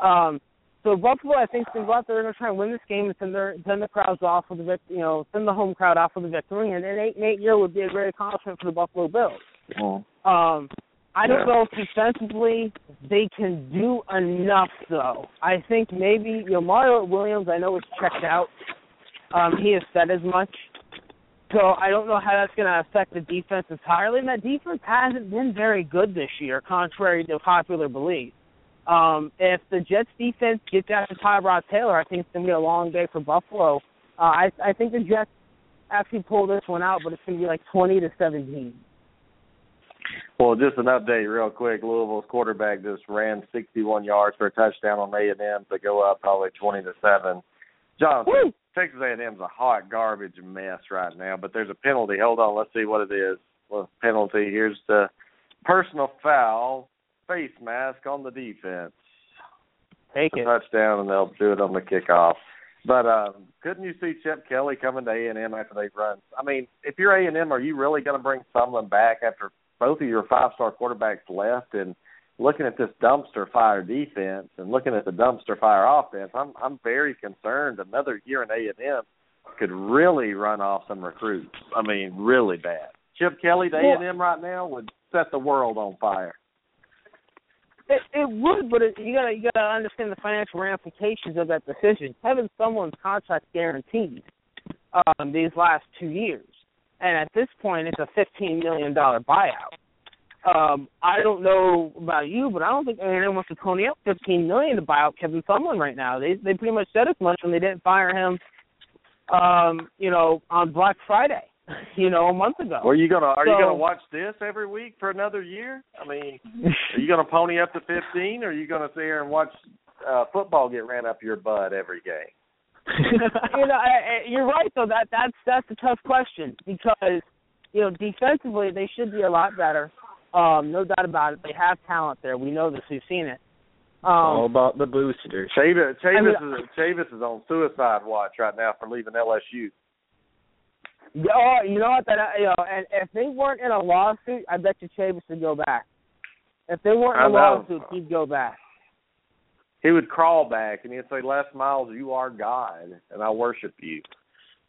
Um, so Buffalo, I think, to go out there and try and win this game and send their send the crowds off with the you know send the home crowd off with the victory, and an eight and eight year would be a great accomplishment for the Buffalo Bills. Oh. Um, I don't know if defensively they can do enough though. I think maybe you know Mario Williams, I know is checked out. Um, he has said as much. So I don't know how that's going to affect the defense entirely. And that defense hasn't been very good this year, contrary to popular belief. Um, if the Jets defense gets after Tyrod Taylor, I think it's going to be a long day for Buffalo. Uh, I, I think the Jets actually pull this one out, but it's going to be like 20 to 17. Well, just an update real quick. Louisville's quarterback just ran 61 yards for a touchdown on A&M to go up probably 20 to 7. Jonathan, Woo! Texas A&M's a hot garbage mess right now, but there's a penalty. Hold on, let's see what it is. Well, penalty. Here's the personal foul, face mask on the defense. Take a it. touchdown, and they'll do it on the kickoff. But um, couldn't you see Chip Kelly coming to A and M after they've run? I mean, if you're A and M, are you really going to bring Sumlin back after both of your five star quarterbacks left and looking at this dumpster fire defense and looking at the dumpster fire offense, I'm I'm very concerned. Another year in A and M could really run off some recruits. I mean, really bad. Chip Kelly to A and M right now would set the world on fire. It, it would, but it, you gotta you gotta understand the financial ramifications of that decision. Having someone's contract guaranteed um, these last two years, and at this point, it's a fifteen million dollar buyout. Um, I don't know about you, but I don't think A&M wants to pony up fifteen million to buy out Kevin Sumlin right now. They they pretty much said as much when they didn't fire him. Um, you know, on Black Friday, you know, a month ago. Are you gonna Are So- you gonna watch this every week for another year? I mean, are you gonna pony up to fifteen, or are you gonna sit here and watch uh, football get ran up your butt every game? you know, I, I, you're right though. That that's that's a tough question because you know defensively they should be a lot better. Um, no doubt about it. They have talent there. We know this. We've seen it. All Um, about the boosters. Chavis, Chavis, I mean- is, Chavis is on suicide watch right now for leaving LSU. Oh, you know what? That uh, you know, and if they weren't in a lawsuit, I bet you Chavis would go back. If they weren't in a lawsuit, he'd go back. He would crawl back and he'd say, "Les Miles, you are God, and I worship you.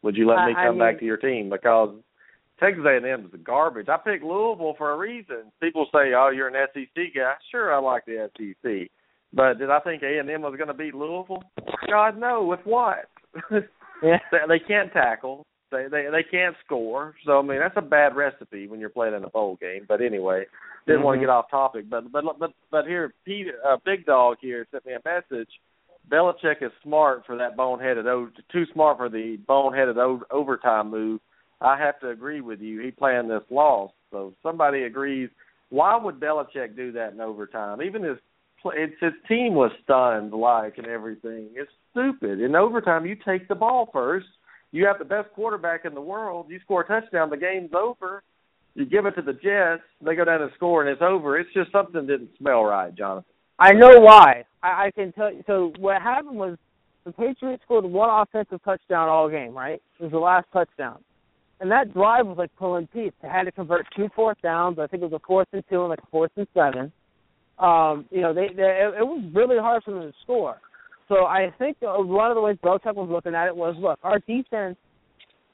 Would you let I- me I come back to your team?" Because Texas A&M is garbage. I picked Louisville for a reason. People say, "Oh, you're an SEC guy." Sure, I like the SEC, but did I think A&M was going to beat Louisville? God, no. With what? Yeah. they can't tackle. They they they can't score. So I mean that's a bad recipe when you're playing in a bowl game. But anyway, didn't want to get off topic. But but but but here, Pete, uh, Big Dog here sent me a message. Belichick is smart for that boneheaded, too smart for the boneheaded overtime move. I have to agree with you. He planned this loss. So somebody agrees. Why would Belichick do that in overtime? Even his it's his team was stunned like and everything. It's stupid. In overtime, you take the ball first. You have the best quarterback in the world. You score a touchdown, the game's over. You give it to the Jets, they go down and score, and it's over. It's just something didn't smell right, Jonathan. I know why. I, I can tell you. So what happened was the Patriots scored one offensive touchdown all game. Right, it was the last touchdown, and that drive was like pulling teeth. They had to convert two fourth downs. I think it was a fourth and two and like a fourth and seven. Um, you know, they, they it, it was really hard for them to score. So I think one of the ways Belichick was looking at it was, look, our defense.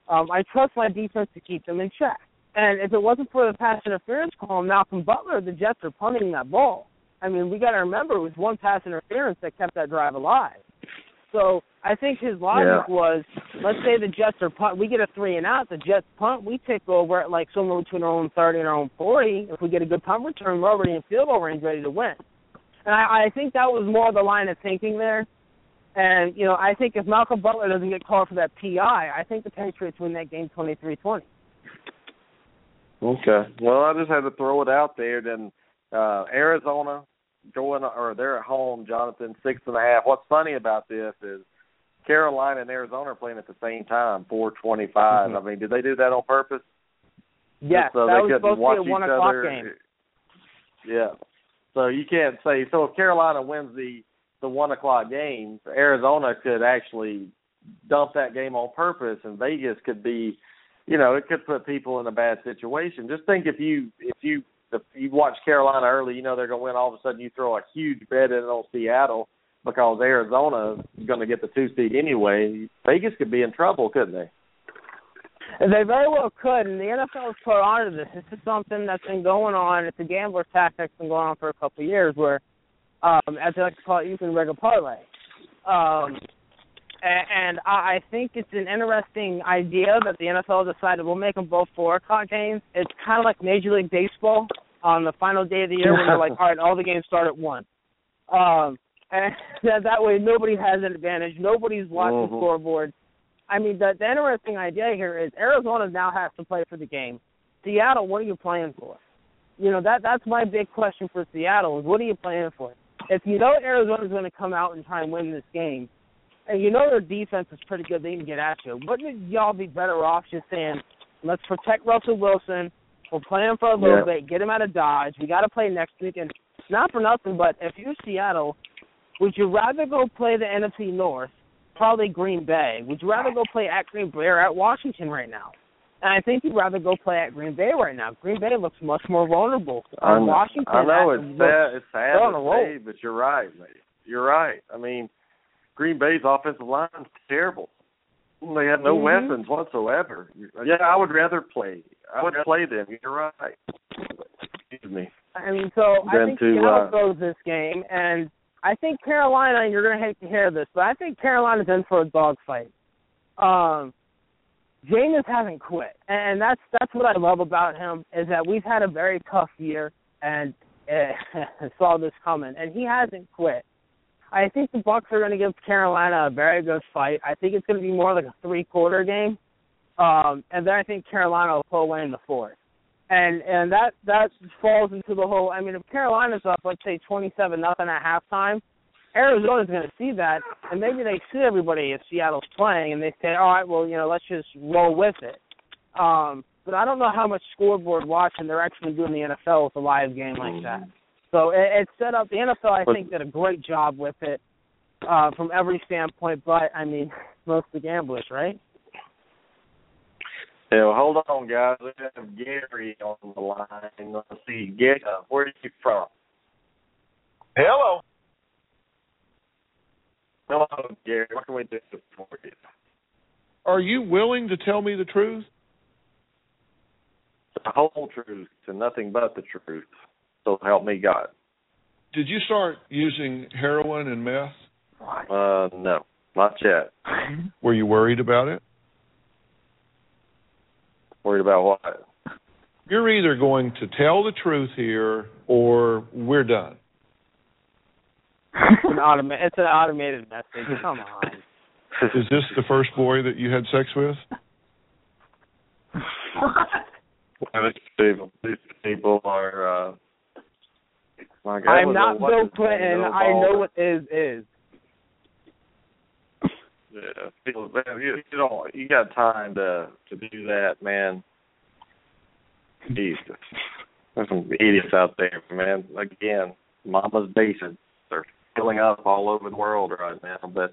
Um, I trust my defense to keep them in check. And if it wasn't for the pass interference call Malcolm Butler, the Jets are punting that ball. I mean, we got to remember it was one pass interference that kept that drive alive. So I think his logic Yeah. was, let's say the Jets are punt, we get a three and out, the Jets punt, we take over at like somewhere between our own thirty and our own forty. If we get a good punt return, we're already in field goal range, ready to win. And I, I think that was more the line of thinking there. And you know, I think if Malcolm Butler doesn't get called for that PI, I think the Patriots win that game twenty three twenty. Okay. Well, I just had to throw it out there. Then uh Arizona going or they're at home, Jonathan, six and a half. What's funny about this is Carolina and Arizona are playing at the same time, four twenty five. Mhm. I mean, did they do that on purpose? Yes, so that they was couldn't supposed watch to be a one each o'clock other. game. Yeah. So you can't say so if Carolina wins the the one o'clock game, Arizona could actually dump that game on purpose and Vegas could be you know, it could put people in a bad situation. Just think if you if you if you watch Carolina early, you know they're going to win. All of a sudden, you throw a huge bet in on Seattle because Arizona is going to get the two seed anyway. Vegas could be in trouble, couldn't they? And They very well could, and the NFL has caught on to this. This is something that's been going on. It's a gambler's tactic that's been going on for a couple of years, where, um, as they like to call it, you can a parlay. Um, and, and I I think it's an interesting idea that the NFL decided we'll make them both four o'clock games. It's kind of like Major League Baseball on the final day of the year when they're like, all right, all the games start at one. Um, and that, that way nobody has an advantage. Nobody's watching Mhm. scoreboard. I mean, the, the interesting idea here is Arizona now has to play for the game. Seattle, what are you playing for? You know that that's my big question for Seattle is what are you playing for? If you know Arizona's going to come out and try and win this game, and you know their defense is pretty good, they can get at you. Wouldn't y'all be better off just saying, let's protect Russell Wilson. We'll play him for a little Yeah. bit, get him out of Dodge. We got to play next week, and not for nothing, but if you're Seattle, would you rather go play the NFC North, probably Green Bay? Would you rather go play at Green Bay or at Washington right now? And I think you'd rather go play at Green Bay right now. Green Bay looks much more vulnerable. I know, Washington, I know it's sad. It's sad to say, but you're right. You're right. I mean, Green Bay's offensive line is terrible. They have no Mhm. weapons whatsoever. Yeah, I would rather play. I would play them. You're right. Excuse me. I mean, so I think to, Seattle uh, throws this game, and I think Carolina. And you're going to hate to hear this, but I think Carolina's in for a dogfight. Um, Jameis hasn't quit, and that's that's what I love about him is that we've had a very tough year, and uh, saw this coming, and he hasn't quit. I think the Bucks are going to give Carolina a very good fight. I think it's going to be more like a three-quarter game, um, and then I think Carolina will pull away in the fourth. And and that that falls into the whole. I mean, if Carolina's up, let's say twenty-seven nothing at halftime, Arizona's going to see that, and maybe they see everybody if Seattle's playing, and they say, all right, well, you know, let's just roll with it. Um, but I don't know how much scoreboard watching they're actually doing the NFL with a live game like that. So it, it's set up. The NFL, I think, did a great job with it uh, from every standpoint. But I mean, most of the gamblers, right? Yeah, well, hold on, guys. We have Gary on the line. Let's see, Gary, uh, where are you from? Hello. Hello, Gary. What can we do for you? Are you willing to tell me the truth? The whole truth and nothing but the truth. So help me God. Did you start using heroin and meth? Uh, no, not yet. Were you worried about it? Worried about what? You're either going to tell the truth here or we're done. It's an automa- It's an automated message. Come on. Is this the first boy that you had sex with? These people, these people are. uh my God, I'm not Bill Clinton. little I know what is is. Yeah, people, man, you, you don't. You got time to to do that, man. Jesus, there's some idiots out there, man. Again, mama's bases are filling up all over the world right now, but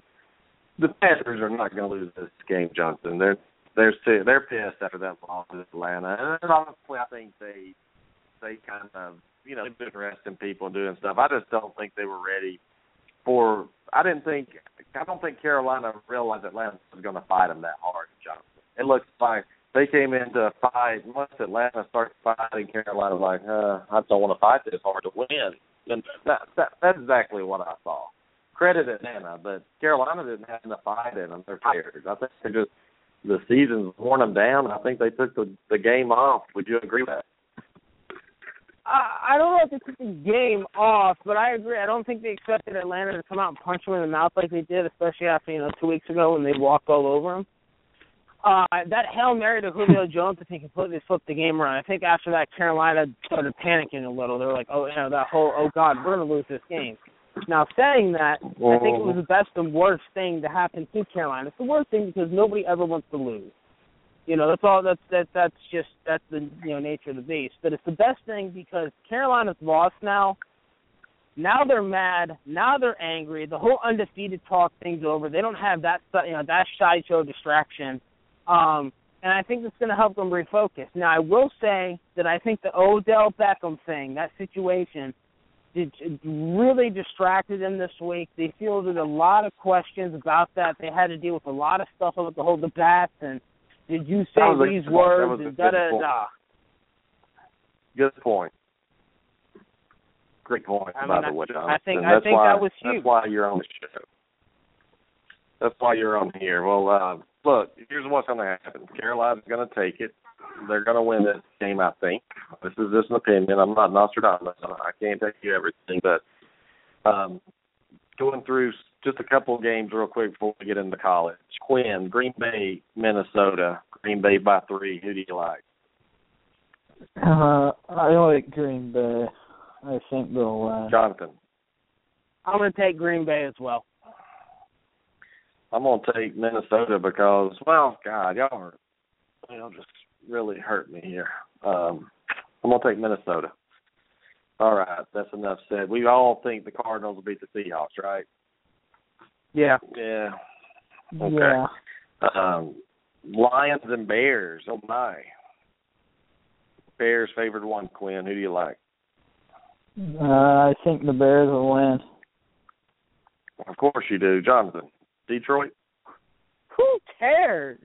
the Panthers are not going to lose this game, Johnson. They're they're they're pissed after that loss to Atlanta, and honestly, I think they they kind of you know they've been arresting people and doing stuff. I just don't think they were ready for. I didn't think. I don't think Carolina realized Atlanta was going to fight them that hard, Johnson. It looks like they came into a fight. Once Atlanta started fighting, Carolina was like, uh, I don't want to fight this hard to win. And that, that that's exactly what I saw. Credit Atlanta, but Carolina didn't have enough fight in them. They're tired. I think they're just the season's worn them down. I think they took the the game off. Would you agree with that? I I don't know if they took the game off, but I agree. I don't think they expected Atlanta to come out and punch them in the mouth like they did, especially after you know two weeks ago when they walked all over them. Uh, that hail mary to Julio Jones, I think, completely flipped the game around. I think after that, Carolina started panicking a little. They were like, "Oh, you know, that whole oh God, we're going to lose this game." Now, saying that, I think it was the best and worst thing to happen to Carolina. It's the worst thing because nobody ever wants to lose. You know, that's all. That's that. That's just that's the you know nature of the beast. But it's the best thing because Carolina's lost now. Now they're mad. Now they're angry. The whole undefeated talk thing's over. They don't have that you know that sideshow distraction. Um, and I think it's going to help them refocus. Now, I will say that I think the Odell Beckham thing, that situation, did, really distracted them this week. They fielded a lot of questions about that. They had to deal with a lot of stuff with the whole debates and did you say That was a these. That words and good da da point. da. Good point. Great point, I by mean, the way, Jonathan. I think- I think why, that was huge. That's why you're on the show. That's why you're on here. Well, uh, look, here's what's going to happen. Carolina's going to take it. They're going to win this game, I think. This is just an opinion. I'm not Nostradamus. I can't tell you everything, but um, going through just a couple of games real quick before we get into college. Quinn, Green Bay, Minnesota. Green Bay by three. Who do you like? Uh, I like Green Bay. I think they'll win. Jonathan. I'm going to take Green Bay as well. I'm gonna take Minnesota because, well, God, y'all are, y'all just really hurt me here. Um, I'm gonna take Minnesota. All right, that's enough said. We all think the Cardinals will beat the Seahawks, right? Yeah. Yeah. Okay. Yeah. Um, Lions and Bears. Oh my. Bears favored one. Quinn, who do you like? Uh, I think the Bears will win. Of course you do, Jonathan. Detroit. Who cares?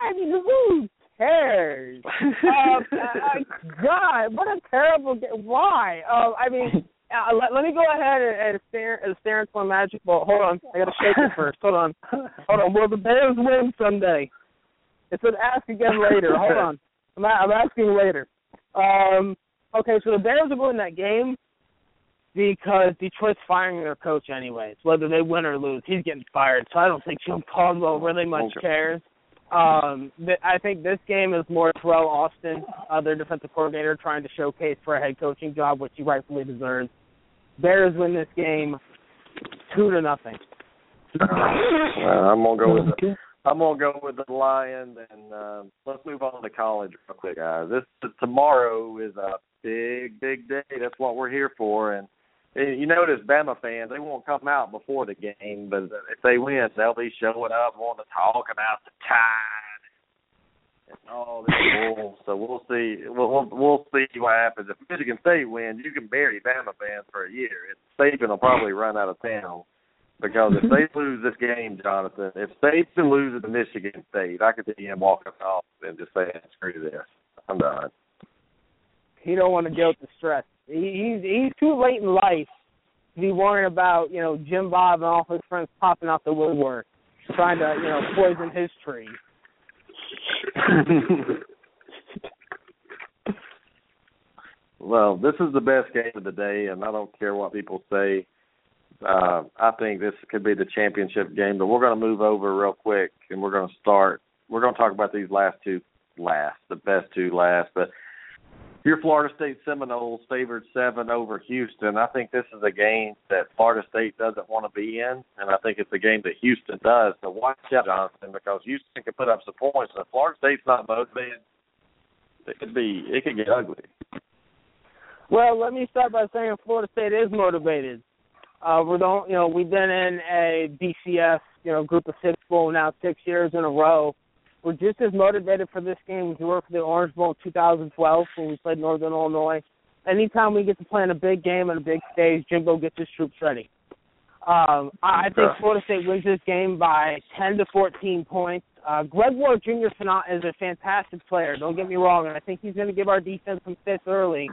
I mean, who cares? uh, uh, God, what a terrible game. Why? Uh, I mean, uh, let, let me go ahead and, and stare and stare into my magic ball. Hold on, I gotta shake it first. Hold on, hold on. Will the Bears win Sunday? It said ask again later. Hold on, I'm, a- I'm asking later. Um, okay, so the Bears are going that game because Detroit's firing their coach anyways, whether they win or lose. He's getting fired, so I don't think Jim Caldwell really much Okay. cares. Um, th- I think this game is more Teryl Austin, uh, their defensive coordinator, trying to showcase for a head coaching job, which he rightfully deserves. Bears win this game two to nothing. Uh, I'm gonna go with the, Okay. I'm gonna go with the Lions, and uh, let's move on to college real quick, guys. This tomorrow is a big, big day. That's what we're here for, and. And You notice Bama fans, they won't come out before the game, but if they win, they'll be showing up, wanting to talk about the tide and all this bull. So we'll see. We'll, we'll we'll see what happens. If Michigan State wins, you can bury Bama fans for a year. It's Saban will probably run out of town because if they lose this game, Jonathan, if Saban loses to Michigan State, I could see him walking off and just saying, "Screw this, I'm done." He don't want to deal with the stress. He, he's he's too late in life to be worrying about you know Jim Bob and all his friends popping out the woodwork, trying to you know poison his tree. well, this is the best game of the day, and I don't care what people say. Uh, I think this could be the championship game, but we're going to move over real quick, and we're going to start. We're going to talk about these last two last, the best two last. But your Florida State Seminoles favored seven over Houston. I think this is a game that Florida State doesn't want to be in, and I think it's a game that Houston does. So watch out, Jonathan, because Houston can put up some points. And if Florida State's not motivated, it could be it could get ugly. Well, let me start by saying Florida State is motivated. Uh, we don't, you know, we've been in a BCS, you know, group of six bowl now six years in a row. We're just as motivated for this game as we were for the Orange Bowl in 2012 when we played Northern Illinois. Anytime we get to play in a big game on a big stage, Jimbo gets his troops ready. Um, I I think Florida State wins this game by 10 to 14 points. Uh, Greg Ward Jr. is is a fantastic player. Don't get me wrong, and I think he's going to give our defense some fits early.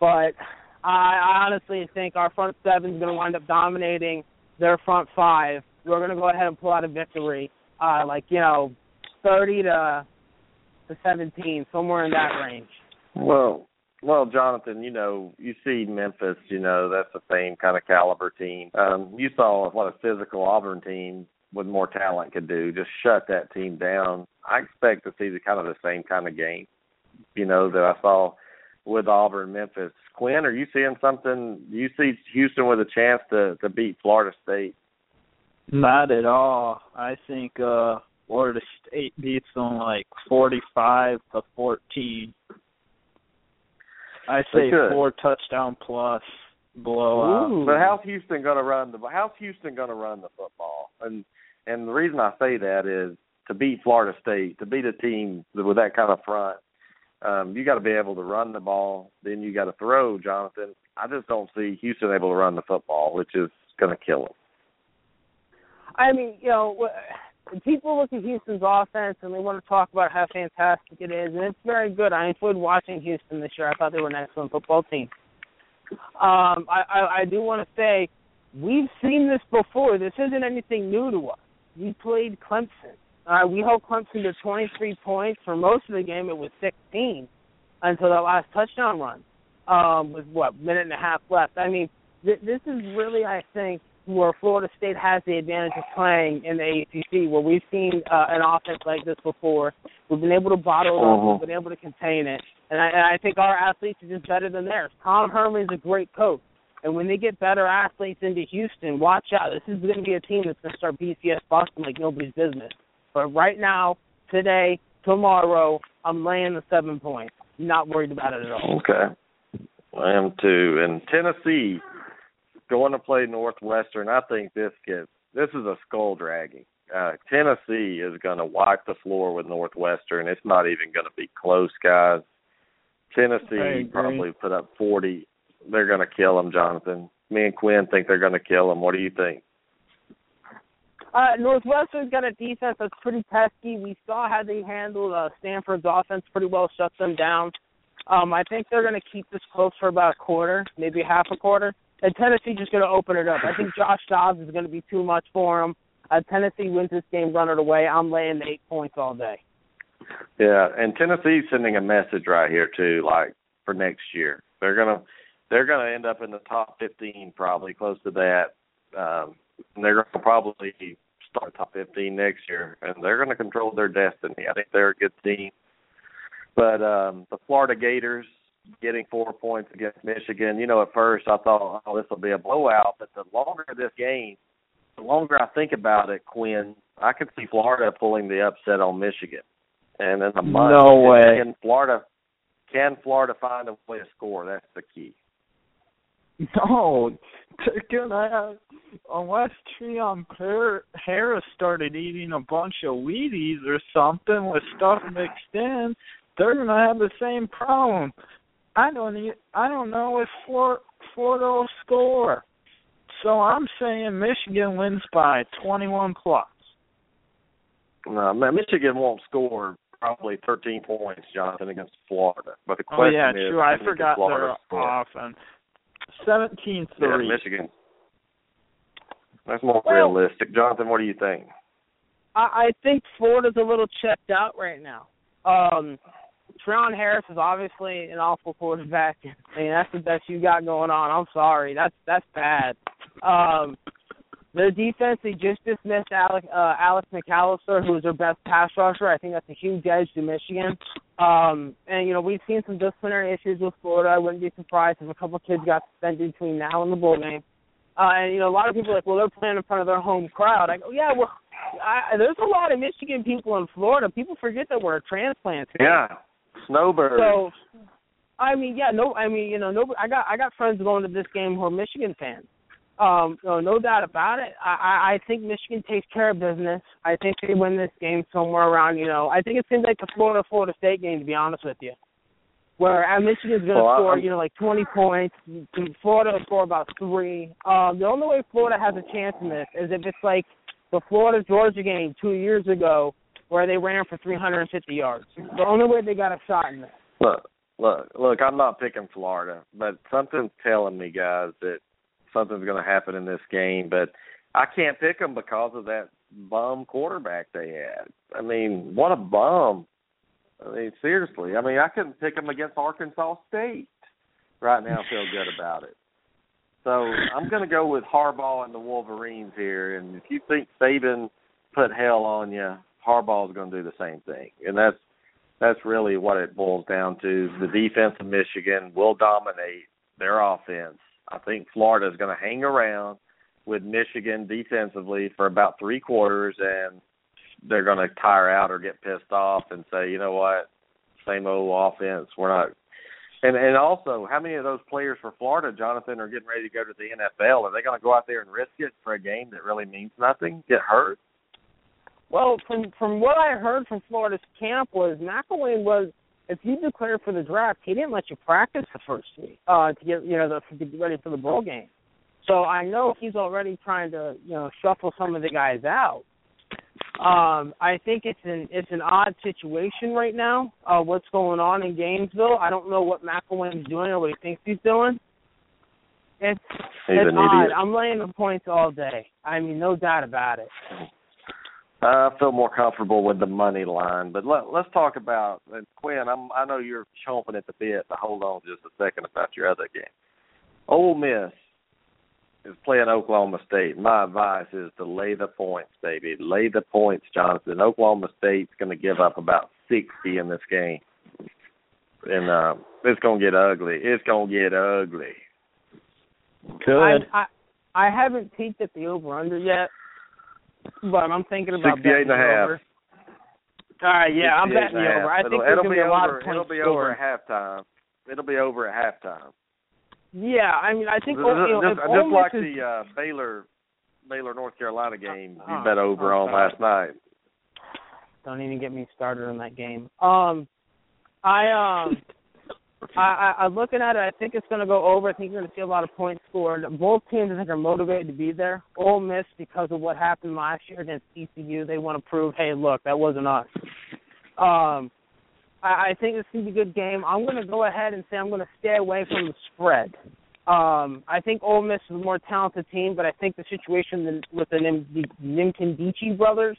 But I, I honestly think our front seven is going to wind up dominating their front five. We're going to go ahead and pull out a victory, uh, like you know, 30 to to 17, somewhere in that range. Well, well, Jonathan, you know, you see Memphis, you know, that's the same kind of caliber team. Um, you saw what a physical Auburn team with more talent could do. Just shut that team down. I expect to see the kind of the same kind of game, you know, that I saw with Auburn, Memphis. Quinn, are you seeing something? Do you see Houston with a chance to to beat Florida State? Not at all. I think uh Florida State beats them like forty-five to fourteen. I say four touchdown plus blowout. Ooh. But how's Houston going to run the? How's Houston going to run the football? And and the reason I say that is to beat Florida State, to beat a team with that kind of front, um, you got to be able to run the ball. Then you got to throw, Jonathan. I just don't see Houston able to run the football, which is going to kill them. I mean, you know, wh- people look at Houston's offense and they want to talk about how fantastic it is, and it's very good. I enjoyed watching Houston this year. I thought they were an excellent football team. Um, I, I, I do want to say we've seen this before. This isn't anything new to us. We played Clemson. Uh, we held Clemson to 23 points. For most of the game, it was 16 until that last touchdown run um, with what minute and a half left. I mean, th- this is really, I think, where Florida State has the advantage of playing in the ACC, where we've seen uh, an offense like this before. We've been able to bottle it up. Mhm. We've been able to contain it, and I, and I think our athletes are just better than theirs. Tom Herman's a great coach, and when they get better athletes into Houston, watch out. This is going to be a team that's going to start BCS busting like nobody's business. But right now, today, tomorrow, I'm laying the seven points. Not worried about it at all. Okay. I am too. And Tennessee going to play Northwestern. I think this gets this is a skull dragging. Uh, Tennessee is going to wipe the floor with Northwestern. It's not even going to be close, guys. Tennessee probably put up forty. They're going to kill them, Jonathan. Me and Quinn think they're going to kill them. What do you think? Uh, Northwestern's got a defense that's pretty pesky. We saw how they handled uh, Stanford's offense pretty well, shut them down. Um, I think they're going to keep this close for about a quarter, maybe half a quarter. And Tennessee just going to open it up. I think Josh Dobbs is going to be too much for them. Uh, Tennessee wins this game, run it away. I'm laying eight points all day. Yeah, and Tennessee's sending a message right here too. Like for next year. They're gonna they're gonna end up in the top 15 probably close to that. Um, and they're gonna probably start top 15 next year, and they're to control their destiny. I think they're a good team. But um, the Florida Gators getting four points against Michigan, you know, at first I thought, oh, this will be a blowout. But the longer this game, the longer I think about it, Quinn, I could see Florida pulling the upset on Michigan. And in a month, no way. Can Florida can Florida find a way to score? That's the key. No, can I? Unless Treon Harris started eating a bunch of Wheaties or something with stuff mixed in, they're gonna have the same problem. I don't. I don't know if Florida, Florida will score. So I'm saying Michigan wins by 21 plus. No, Michigan won't score probably 13 points, Jonathan, against Florida. But the question oh yeah, is, true. I forgot they're often. 17 3. Yeah, Michigan. That's more well, realistic. Jonathan, what do you think? I, I think Florida's a little checked out right now. Um Treon Harris is obviously an awful quarterback. I mean, that's the best you got going on. I'm sorry, that's that's bad. Um, their defense, they just dismissed Alec, uh, Alex McCalister, who was their best pass rusher. I think that's a huge edge to Michigan. Um, and you know, we've seen some disciplinary issues with Florida. I wouldn't be surprised if a couple kids got suspended between now and the bowl game. Uh, and you know, a lot of people are like, well, they're playing in front of their home crowd. I go, yeah, well, I, there's a lot of Michigan people in Florida. People forget that we're a transplant. Yeah, snowbird. So, I mean, yeah, no, I mean, you know, no, I got I got friends going to this game who are Michigan fans. Um, no, no doubt about it. I, I, I think Michigan takes care of business. I think they win this game somewhere around, you know, I think it seems like the Florida Florida State game to be honest with you where uh, Michigan's going to well, score, I'm, you know, like 20 points. Florida will score about three. Um, the only way Florida has a chance in this is if it's like the Florida Georgia game two years ago, where they ran for 350 yards. The only way they got a shot in this. Look, look, look. I'm not picking Florida, but something's telling me, guys, that something's going to happen in this game. But I can't pick them because of that bum quarterback they had. I mean, what a bum! I mean, seriously. I mean, I couldn't pick them against Arkansas State right now. Feel good about it. So I'm going to go with Harbaugh and the Wolverines here. And if you think Saban put hell on you, Harbaugh's going to do the same thing. And that's that's really what it boils down to. The defense of Michigan will dominate their offense. I think Florida is going to hang around with Michigan defensively for about three quarters, and they're going to tire out or get pissed off and say, you know what, same old offense. We're not. And and also, how many of those players for Florida, Jonathan, are getting ready to go to the NFL? Are they going to go out there and risk it for a game that really means nothing? Get hurt? Well, from from what I heard from Florida's camp was McElwain was if you declare for the draft, he didn't let you practice the first week uh, to get you know the, to get ready for the bowl game. So I know he's already trying to you know shuffle some of the guys out. Um, I think it's an it's an odd situation right now. Uh, what's going on in Gainesville? I don't know what McElwain's doing or what he thinks he's doing. It's he's it's odd. Idiot. I'm laying the points all day. I mean, no doubt about it. I feel more comfortable with the money line, but let, let's talk about and Quinn. I'm, I know you're chomping at the bit to hold on just a second about your other game. Ole Miss is playing Oklahoma State. My advice is to lay the points, baby. Lay the points, Jonathan. Oklahoma State's going to give up about 60 in this game. And uh, it's going to get ugly. It's going to get ugly. Good. I, I, I haven't peeked at the over under yet, but I'm thinking about 68 and a half. Over. All right, yeah, I'm betting the over. I think it'll, there's it'll be a lot of points It'll be scored. over at halftime. It'll be over at halftime. Yeah, I mean, I think just, you know, just, just like is, the uh, Baylor Baylor North Carolina game you Oh, bet over oh, on last night. Don't even get me started on that game. Um, I um, I, I I'm looking at it. I think it's going to go over. I think you're going to see a lot of points scored. Both teams, I think, are motivated to be there. Ole Miss, because of what happened last year against ECU, they want to prove, hey, look, that wasn't us. Um, I, I think this is a good game. I'm going to go ahead and say I'm going to stay away from the spread. Um, I think Ole Miss is a more talented team, but I think the situation with the Nim- Nkemdiche brothers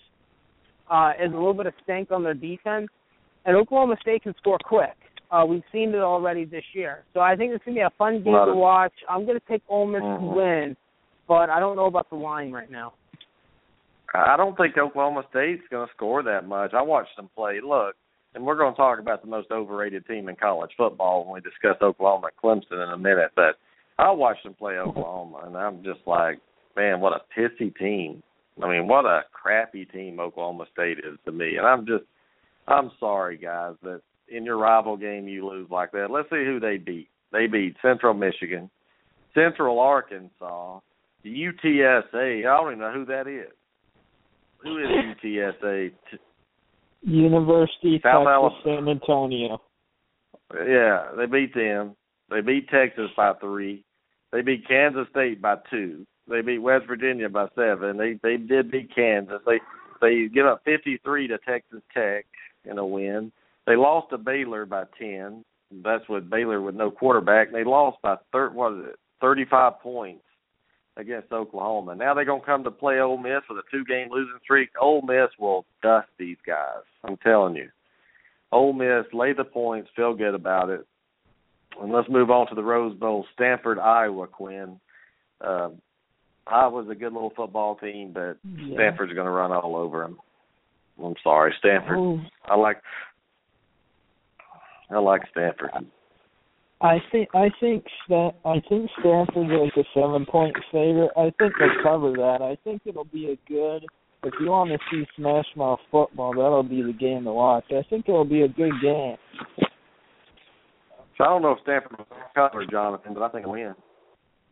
uh, is a little bit of stank on their defense. And Oklahoma State can score quick. Uh, we've seen it already this year, so I think it's gonna be a fun game to watch. I'm gonna pick Ole Miss to Mhm. win, but I don't know about the line right now. I don't think Oklahoma State's going to score that much. I watched them play. Look, and we're going to talk about the most overrated team in college football when we discuss Oklahoma and Clemson in a minute. But I watched them play Oklahoma, and I'm just like, man, what a pissy team. I mean, what a crappy team Oklahoma State is to me. And I'm just, I'm sorry, guys, that in your rival game you lose like that. Let's see who they beat. They beat Central Michigan, Central Arkansas, the UTSA. I don't even know who that is. Who is UTSA? T- University South Texas Alabama. San Antonio. Yeah, they beat them. They beat Texas by three. They beat Kansas State by two. They beat West Virginia by seven. They they did beat Kansas. They they give up fifty three to Texas Tech in a win. They lost to Baylor by ten. That's with Baylor with no quarterback. They lost by thir- what is it, thirty five points against Oklahoma. Now they're gonna come to play Ole Miss with a two game losing streak. Ole Miss will dust these guys. I'm telling you. Ole Miss, lay the points, feel good about it. And let's move on to the Rose Bowl. Stanford, Iowa, Quinn. Uh, Iowa's a good little football team, but Yeah. Stanford's going to run all over them. I'm sorry, Stanford. Oh, I like I like Stanford. I think I think Stan I think Stanford is a seven point favorite. I think they'll cover that. I think it'll be a good if you want to see Smash Mouth football, that'll be the game to watch. I think it'll be a good game. So I don't know if Stanford will cover Jonathan, but I think he'll win.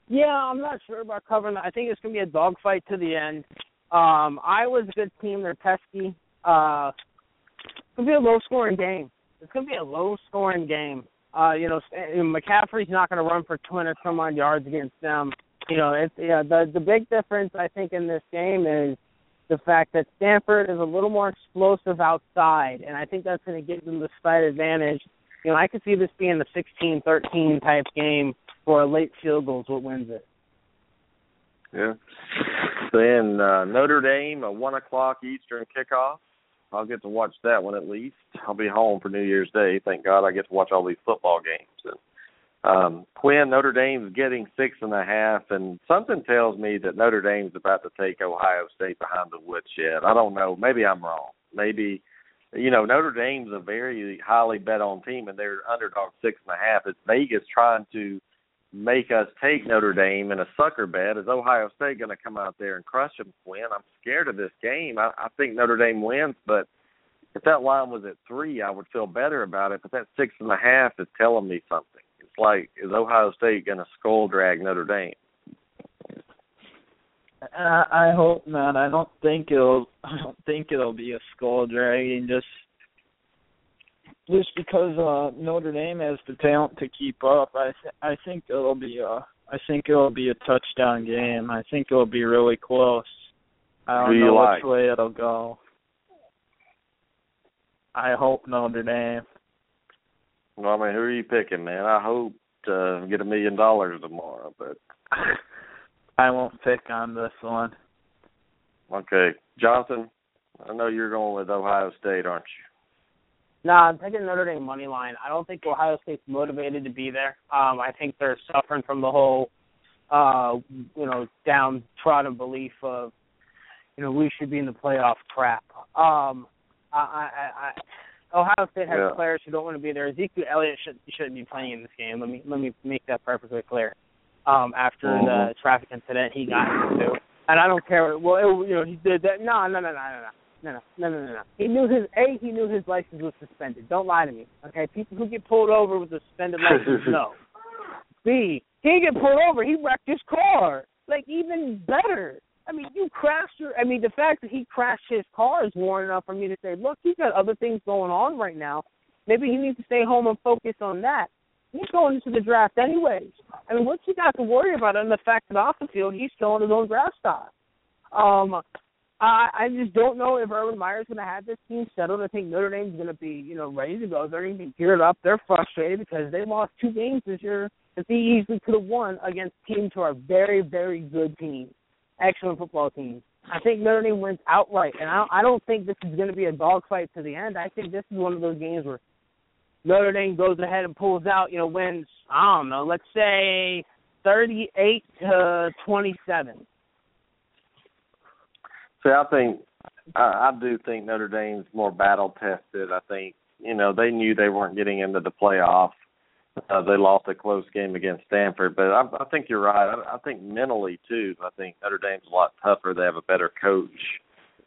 Yeah, I'm not sure about covering that. I think it's going to be a dogfight to the end. Um, Iowa's a good team. They're pesky. Uh, it's going to be a low scoring game. It's going to be a low scoring game. Uh, you know, McCaffrey's not going to run for 200 some odd yards against them. You know, it's yeah. The the big difference I think in this game is the fact that Stanford is a little more explosive outside, and I think that's going to give them the slight advantage. You know, I could see this being a 16-13 type game for a late field goal is what wins it. Yeah. Then uh, Notre Dame, a one o'clock Eastern kickoff. I'll get to watch that one at least. I'll be home for New Year's Day. Thank God I get to watch all these football games. And um, Quinn, Notre Dame's getting six and a half, and something tells me that Notre Dame's about to take Ohio State behind the woodshed. I don't know. Maybe I'm wrong. Maybe you know Notre Dame's a very highly bet on team, and they're underdog six and a half. It's Vegas trying to make us take Notre Dame in a sucker bet. Is Ohio State going to come out there and crush them, Win? I'm scared of this game. I, I think Notre Dame wins, but if that line was at three, I would feel better about it. But that six and a half is telling me something. It's like, is Ohio State going to skull drag Notre Dame? I hope not. I don't think it'll. I don't think it'll be a skull dragging. Just, just because uh Notre Dame has the talent to keep up. I th- I think it'll be a. I think it'll be a touchdown game. I think it'll be really close. I don't you know like? which way it'll go. I hope Notre Dame. Well, I mean, who are you picking, man? I hope to get a million dollars tomorrow, but I won't pick on this one. okay, Jonathan. I know you're going with Ohio State, aren't you? No, I'm taking Notre Dame money line. I don't think Ohio State's motivated to be there. Um, I think they're suffering from the whole, uh, you know, downtrodden belief of, you know, we should be in the playoff crap. Um, I, I, I, Ohio State has Yeah. players who don't want to be there. Ezekiel Elliott should, shouldn't be playing in this game. Let me let me make that perfectly clear. Um, after the Mhm. traffic incident he got into, and I don't care. Well, it, you know, he did that. No, no, no, no, no, no. No, no, no, no, no, no. He knew his a. He knew his license was suspended. Don't lie to me, okay? People who get pulled over with a suspended license, no. B. He get pulled over. He wrecked his car. Like even better. I mean, you crashed your. I mean, the fact that he crashed his car is warning enough for me to say, look, he's got other things going on right now. Maybe he needs to stay home and focus on that. He's going into the draft anyways. I mean, what's he got to worry about? And the fact that off the field he's killing his own draft stock. Um, I I just don't know if Urban Meyer's going to have this team settled. I think Notre Dame's going to be you know ready to go. They're going to be geared up. They're frustrated because they lost two games this year that they easily could have won against teams who are very very good teams, excellent football teams. I think Notre Dame wins outright, and I don't, I don't think this is going to be a dogfight to the end. I think this is one of those games where Notre Dame goes ahead and pulls out, you know, wins, I don't know, let's say 38 to 27. See, I think I, I do think Notre Dame's more battle tested. I think you know they knew they weren't getting into the playoff. Uh, they lost a close game against Stanford, but I, I think you're right. I, I think mentally too. I think Notre Dame's a lot tougher. They have a better coach.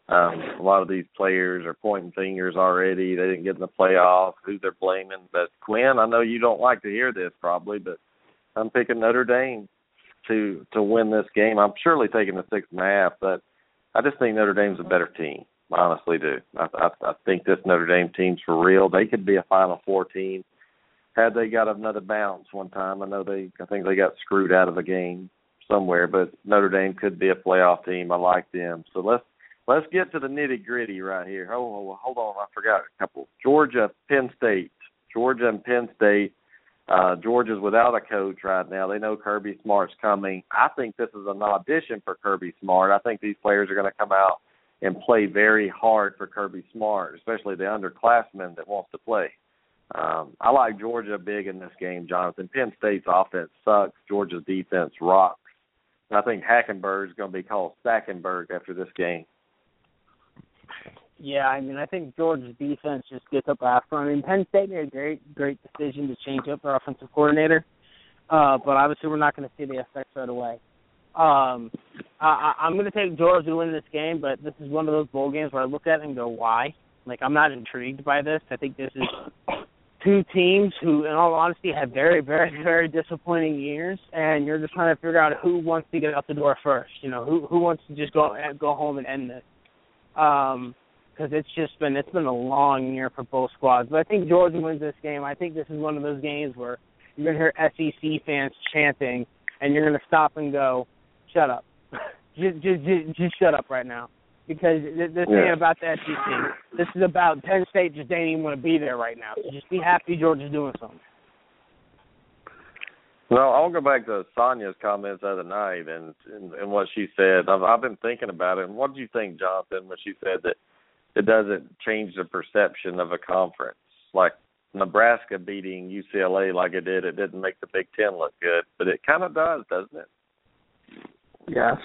Um, a lot of these players are pointing fingers already. They didn't get in the playoff. Who they're blaming? But Quinn, I know you don't like to hear this probably, but I'm picking Notre Dame to to win this game. I'm surely taking the six and a half, but I just think Notre Dame's a better team. I honestly do. I, I, I think this Notre Dame team's for real. They could be a Final Four team had they got another bounce one time. I know they. I think they got screwed out of a game somewhere, but Notre Dame could be a playoff team. I like them. So let's let's get to the nitty gritty right here. Oh, hold on, I forgot a couple. Georgia, Penn State. Georgia and Penn State. Uh, Georgia's without a coach right now. They know Kirby Smart's coming. I think this is an audition for Kirby Smart. I think these players are going to come out and play very hard for Kirby Smart, especially the underclassmen that wants to play. Um, I like Georgia big in this game, Jonathan. Penn State's offense sucks. Georgia's defense rocks. And I think Hackenberg is going to be called Stackenberg after this game. Yeah, I mean, I think Georgia's defense just gets up after. I mean, Penn State made a great, great decision to change up their offensive coordinator, uh, but obviously we're not going to see the effects right away. Um, I, I'm going to take Georgia to win this game, but this is one of those bowl games where I look at it and go, why? Like, I'm not intrigued by this. I think this is two teams who, in all honesty, have very, very, very disappointing years, and you're just trying to figure out who wants to get out the door first. You know, who who wants to just go go home and end this. Um, because it's just been it's been a long year for both squads. But I think Georgia wins this game. I think this is one of those games where you're gonna hear SEC fans chanting, and you're gonna stop and go, "Shut up, just, just just just shut up right now," because this yeah. ain't about the SEC. This is about Penn State just didn't even want to be there right now. So just be happy Georgia's doing something. Well, I'll go back to Sonia's comments the other night and, and and what she said. I've I've been thinking about it. And what do you think, Jonathan, when she said that it doesn't change the perception of a conference. Like Nebraska beating UCLA like it did, it didn't make the Big Ten look good, but it kind of does, doesn't it? Yes.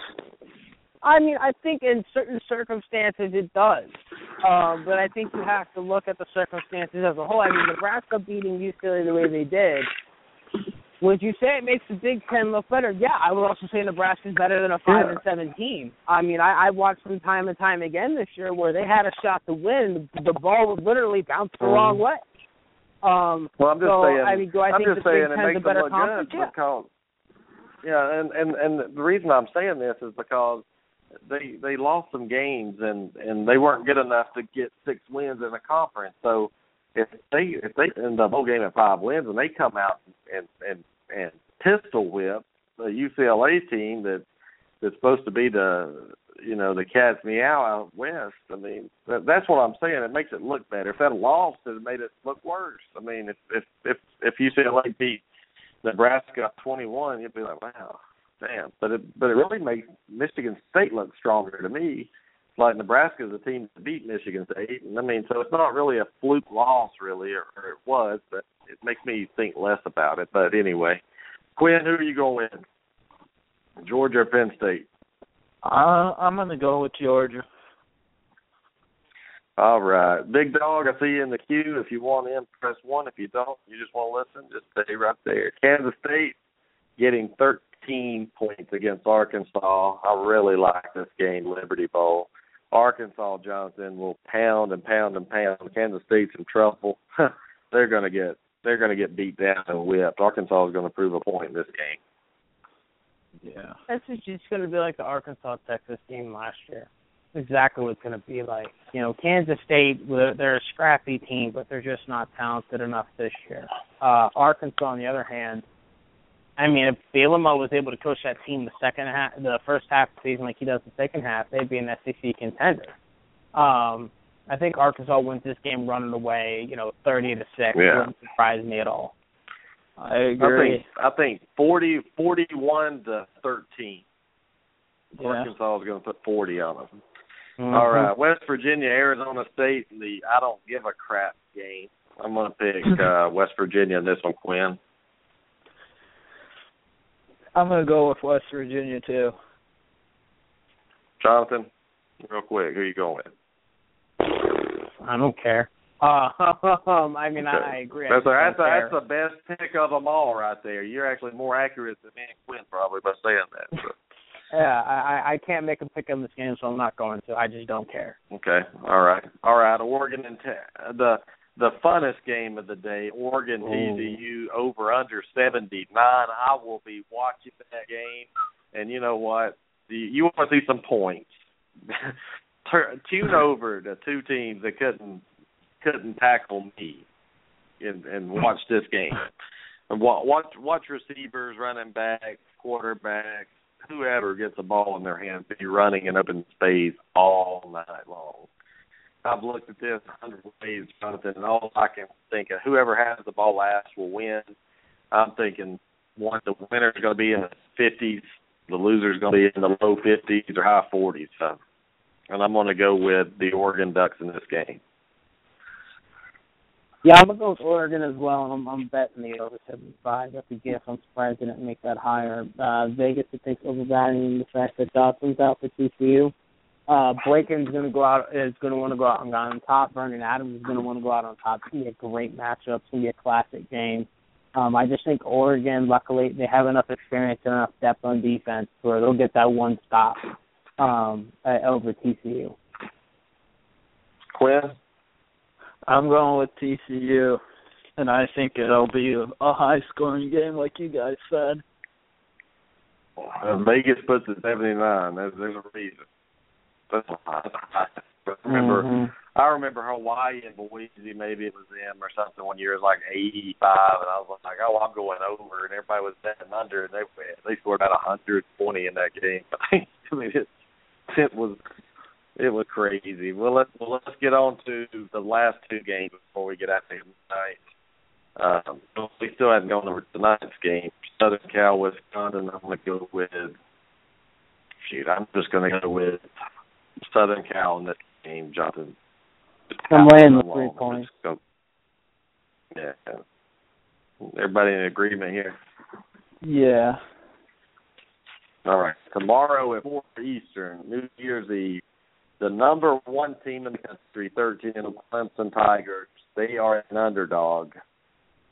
I mean, I think in certain circumstances it does, um, but I think you have to look at the circumstances as a whole. I mean, Nebraska beating UCLA the way they did would you say it makes the Big Ten look better? Yeah, I would also say Nebraska's better than a five and seven team. I mean, I, I watched them time and time again this year where they had a shot to win. The ball would literally bounce the mm. wrong way. Um, well, I'm just so, saying. I mean, do I I'm think just the saying Big it makes a better them look conference? good yeah. because yeah, and and and the reason I'm saying this is because they they lost some games and and they weren't good enough to get six wins in a conference. So if they if they end the whole game at five wins and they come out and and and pistol whip the UCLA team that that's supposed to be the you know the cat's meow out west. I mean that, that's what I'm saying. It makes it look better. If that lost, it made it look worse. I mean if if if if UCLA beat Nebraska 21, you'd be like, wow, damn. But it but it really makes Michigan State look stronger to me. Like Nebraska is a team that beat Michigan State, and I mean, so it's not really a fluke loss, really, or, or it was, but it makes me think less about it. But anyway, Quinn, who are you going with? Georgia or Penn State? Uh, I'm going to go with Georgia. All right. Big dog, I see you in the queue. If you want in, press 1. If you don't, you just want to listen, just stay right there. Kansas State getting 13 points against Arkansas. I really like this game, Liberty Bowl. Arkansas, Johnson will pound and pound and pound. Kansas State's in trouble. They're going to get they're going to get beat down and whipped. Arkansas is going to prove a point in this game. Yeah. This is just going to be like the Arkansas Texas game last year. Exactly what it's going to be like. You know, Kansas State, they're a scrappy team, but they're just not talented enough this year. Uh, Arkansas, on the other hand, I mean, if Bielema was able to coach that team the second half, the first half of the season like he does the second half, they'd be an SEC contender. Um, I think Arkansas wins this game running away, you know, thirty to six. Yeah. Wouldn't surprise me at all. I agree. I think I think forty forty one to thirteen. Yeah. Arkansas is going to put forty on them. Mm-hmm. All right, West Virginia, Arizona State, the I don't give a crap game. I'm gonna pick uh, West Virginia in this one, Quinn. I'm gonna go with West Virginia too. Jonathan, real quick, who are you going with? I don't care. Uh, I mean, Okay. I, I agree. That's just a, that's, a, that's the best pick of them all right there. You're actually more accurate than me and Quinn probably by saying that. So. Yeah, I, I- I can't make a pick on this game, so I'm not going to. I just don't care. Okay. All right. All right. Oregon and te- the the funnest game of the day, Oregon TCU over under 79. I will be watching that game, and you know what? You, you want to see some points. Tune over the two teams that couldn't couldn't tackle me, and and watch this game. And watch watch receivers, running backs, quarterbacks, whoever gets the ball in their hands be running and up in open space all night long. I've looked at this a hundred ways, Jonathan, and all I can think of whoever has the ball last will win. I'm thinking one the winner's gonna be in the fifties, the loser's gonna be in the low fifties or high forties. So and I'm gonna go with the Oregon Ducks in this game. Yeah, I'm gonna go with Oregon as well, and I'm, I'm betting the over 75. That's a gift. I'm surprised they didn't make that higher. Uh, Vegas, I think, overvaluing the fact that Dawson's out for TCU. Uh, Boykin's gonna go out is gonna want to go out and go on top. Vernon Adams is gonna want to go out on top. It's gonna be a great matchup. It's gonna be a classic game. Um, I just think Oregon, luckily, they have enough experience and enough depth on defense where they'll get that one stop um, uh, over TCU. Quinn? I'm going with TCU, and I think it'll be a, a high scoring game, like you guys said. Uh, Vegas puts it 79. There's, there's a reason. That's a high. I remember, Mhm. I remember Hawaii and Boise. Maybe it was them or something. One year it was like 85, and I was like, "Oh, I'm going over," and everybody was betting under, and they they scored about 120 in that game. I mean, it it was it was crazy. Well, let's well, let's get on to the last two games before we get out there tonight. Um, we still haven't gone over tonight's game. Southern Cal, Wisconsin. I'm going to go with. Shoot, I'm just going to go with Southern Cal in this game, Jonathan. I'm laying the three points. Yeah. Everybody in agreement here. Yeah. All right. Tomorrow at four Eastern, New Year's Eve, the number one team in the country, thirteen of Clemson Tigers, they are an underdog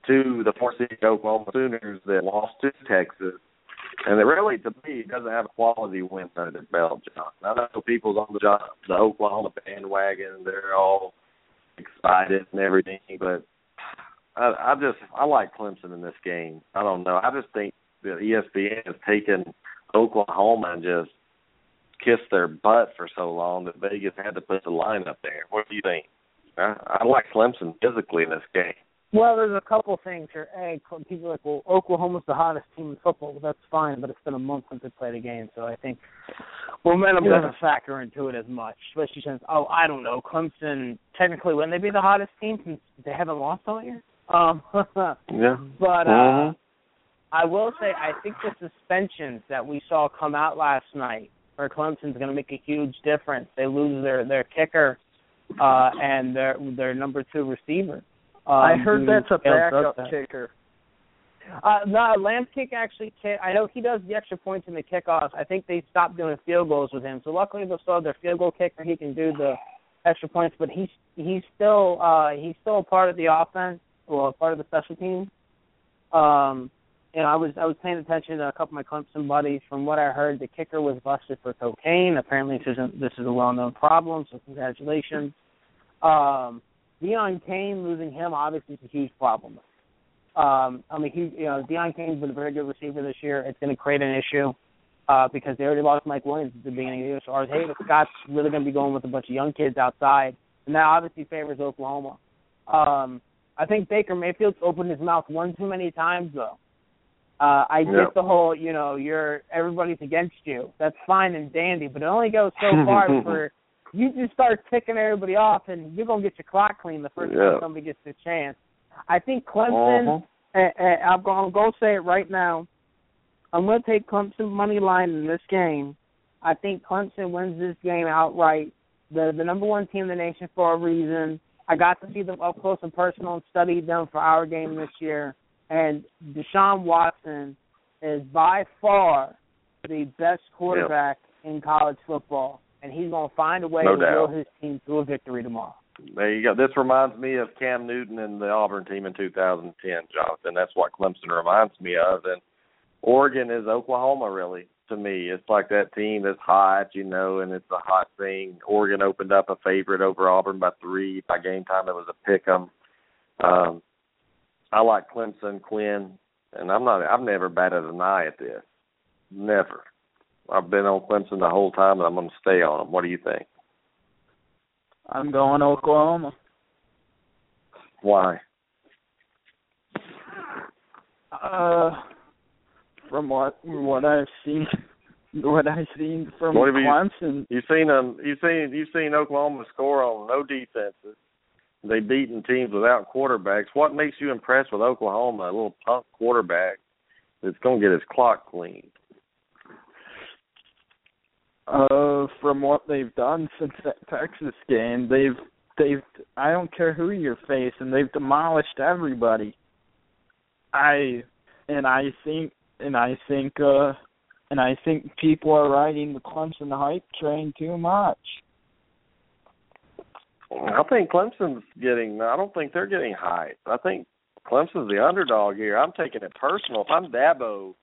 to the four seed Oklahoma Sooners that lost to Texas. And it really, to me, doesn't have a quality win under their belt, John. I know people's on the job, the Oklahoma bandwagon. They're all excited and everything, but I, I just I like Clemson in this game. I don't know. I just think that ESPN has taken Oklahoma and just kissed their butt for so long that Vegas had to put the line up there. What do you think? I, I like Clemson physically in this game. Well, there's a couple things here. A, people are like, well, Oklahoma's the hottest team in football. Well, that's fine, but it's been a month since they played a game, so I think momentum Yeah. doesn't factor into it as much. Especially since, oh, I don't know, Clemson technically wouldn't they be the hottest team since they haven't lost all year? Um, Yeah. but uh, Mhm. I will say, I think the suspensions that we saw come out last night for Clemson's going to make a huge difference. They lose their their kicker uh, and their their number two receiver. Um, I heard that's a backup kicker. Uh, no, Lakip actually. I know he does the extra points in the kickoffs. I think they stopped doing field goals with him. So luckily they'll still have their field goal kicker. He can do the extra points, but he's he's still uh he's still a part of the offense, well, a part of the special team. Um, and I was I was paying attention to a couple of my Clemson buddies. From what I heard, the kicker was busted for cocaine. Apparently, this isn't this is a well known problem. So congratulations. Um, Deon Cain losing him obviously is a huge problem. Um, I mean, he, you know, Deon Cain's been a very good receiver this year. It's going to create an issue uh, because they already lost Mike Williams at the beginning of the year. So Artavis Scott's really going to be going with a bunch of young kids outside, and that obviously favors Oklahoma. Um, I think Baker Mayfield's opened his mouth one too many times, though. Uh, I Yeah. get the whole, you know, you're everybody's against you. That's fine and dandy, but it only goes so far for you just start ticking everybody off, and you're gonna get your clock clean the first Yeah. time somebody gets the chance. I think Clemson. Uh-huh. And, and I'm to go say it right now. I'm going to take Clemson money line in this game. I think Clemson wins this game outright. They're the number one team in the nation for a reason. I got to see them up close and personal and studied them for our game this year. And Deshaun Watson is by far the best quarterback in college football, and he's going to find a way No to doubt. will his team to a victory tomorrow. There you go. This reminds me of Cam Newton and the Auburn team in 2010, Jonathan. That's what Clemson reminds me of. And Oregon is Oklahoma, really, to me. It's like that team that's hot, you know, and it's a hot thing. Oregon opened up a favorite over Auburn by three. By game time, it was a pick 'em. Um, I like Clemson, Quinn, and I'm not. I've never batted an eye at this. Never. I've been on Clemson the whole time, and I'm going to stay on them. What do you think? I'm going Oklahoma. Why? Uh, from what what I've seen, what I've seen from What have you- Clemson, You've seen them. You've seen you've seen Oklahoma score on no defenses. They beaten teams without quarterbacks. What makes you impressed with Oklahoma? A little punk quarterback that's going to get his clock cleaned. Uh, from what they've done since that Texas game, they've they've I don't care who you're facing, they've demolished everybody. I and I think and I think uh and I think people are riding the Clemson hype train too much. I think Clemson's getting. I don't think they're getting hype. I think Clemson's the underdog here. I'm taking it personal. If I'm Dabo,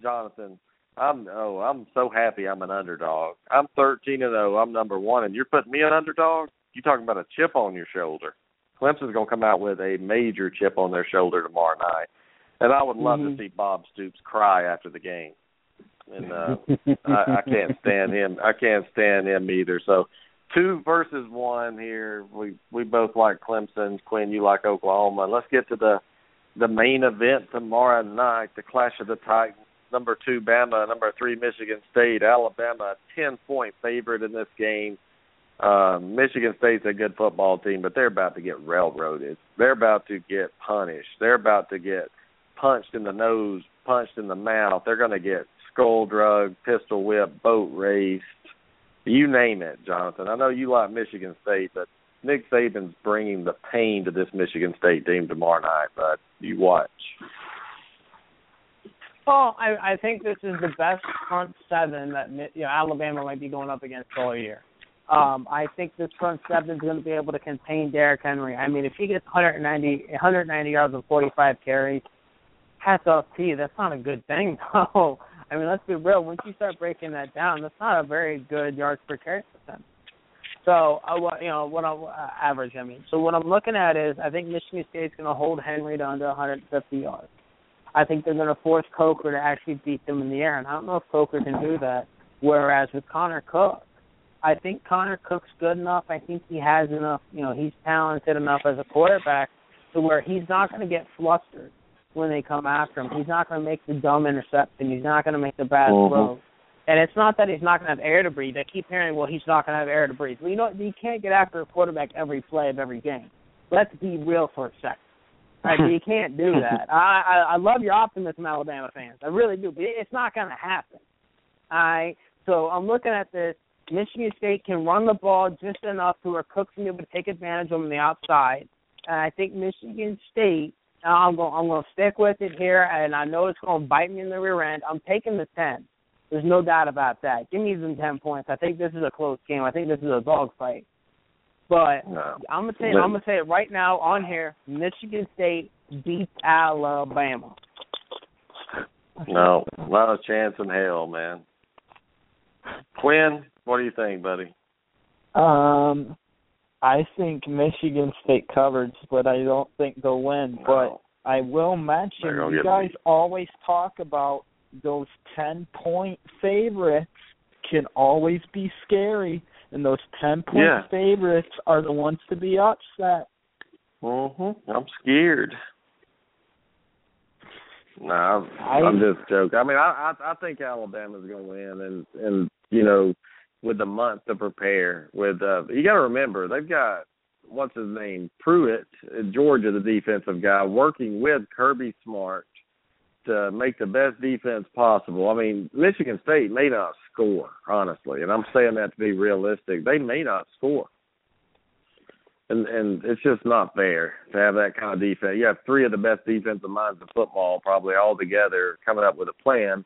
Jonathan, I'm oh I'm so happy I'm an underdog. I'm 13 and 0. I'm number one, and you're putting me an underdog. You talking about a chip on your shoulder? Clemson's going to come out with a major chip on their shoulder tomorrow night, and I would love Mhm. to see Bob Stoops cry after the game. And uh I, I can't stand him. I can't stand him either. So two versus one here. We we both like Clemson. Quinn, you like Oklahoma. Let's get to the the main event tomorrow night, the Clash of the Titans. Number two Bama, number three Michigan State, Alabama, ten point favorite in this game. Uh, Michigan State's a good football team, but they're about to get railroaded. They're about to get punished. They're about to get punched in the nose, punched in the mouth. They're going to get skull drug, pistol whip, boat raced, you name it, Jonathan. I know you like Michigan State, but Nick Saban's bringing the pain to this Michigan State team tomorrow night. But you watch. Well, I, I think this is the best front seven that you know Alabama might be going up against all year. Um, I think this front seven is going to be able to contain Derrick Henry. I mean, if he gets 190, 190 yards and 45 carries, hats off to you. That's not a good thing, though. I mean, let's be real. Once you start breaking that down, that's not a very good yards per carry percent. So, uh, you know, what I'm uh, average. I mean, so what I'm looking at is, I think Michigan State's going to hold Henry to under 150 yards. I think they're going to force Coker to actually beat them in the air, and I don't know if Coker can do that. Whereas with Connor Cook, I think Connor Cook's good enough. I think he has enough. You know, he's talented enough as a quarterback to where he's not going to get flustered when they come after him. He's not going to make the dumb interception. He's not going to make the bad Mhm. throw. And it's not that he's not going to have air to breathe. I keep hearing, well, he's not going to have air to breathe. Well, you know, you can't get after a quarterback every play of every game. Let's be real for a second. Right, you can't do that. I, I I love your optimism, Alabama fans. I really do, but it's not going to happen. All right. So I'm looking at this. Michigan State can run the ball just enough to where Cook's going to be able to take advantage of them on the outside. And I think Michigan State. I'm going. I'm going to stick with it here, and I know it's going to bite me in the rear end. I'm taking the ten. There's no doubt about that. Give me some ten points. I think this is a close game. I think this is a dog fight. But No. I'm gonna say I'm gonna say it right now on here. Michigan State beats Alabama. No, not a chance in hell, man. Quinn, what do you think, buddy? Um, I think Michigan State covers, but I don't think they'll win. But I will mention you guys beat. always talk about those ten point favorites can always be scary, and those ten point Yeah. favorites are the ones to be upset. Mhm. I'm scared. No, I'm, I- I'm just joking. I mean, I I, I think Alabama's going to win, and and you know, with the month to prepare. With uh, you got to remember they've got what's his name Pruitt, Georgia, the defensive guy, working with Kirby Smart to make the best defense possible. I mean, Michigan State may not score, honestly, and I'm saying that to be realistic. They may not score. and and it's just not fair to have that kind of defense. You have three of the best defensive minds in football, probably all together, coming up with a plan,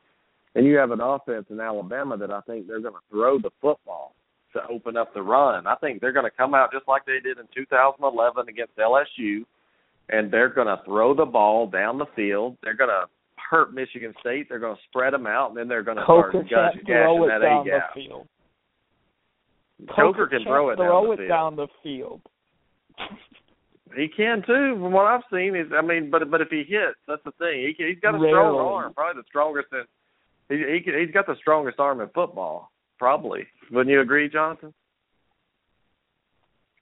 and you have an offense in Alabama that I think they're going to throw the football to open up the run. I think they're going to come out just like they did in 2011 against LSU, and they're going to throw the ball down the field. They're going to hurt Michigan State. They're going to spread them out, and then they're going to start Coker gush, can't gashing throw it that down A the field. Coker can throw it can't down throw the it field. down the field. He can too, from what I've seen. Is I mean, but but if he hits, that's the thing. He can, he's got a strong arm, probably the strongest in. He he can, he's got the strongest arm in football, probably. Wouldn't you agree, Jonathan?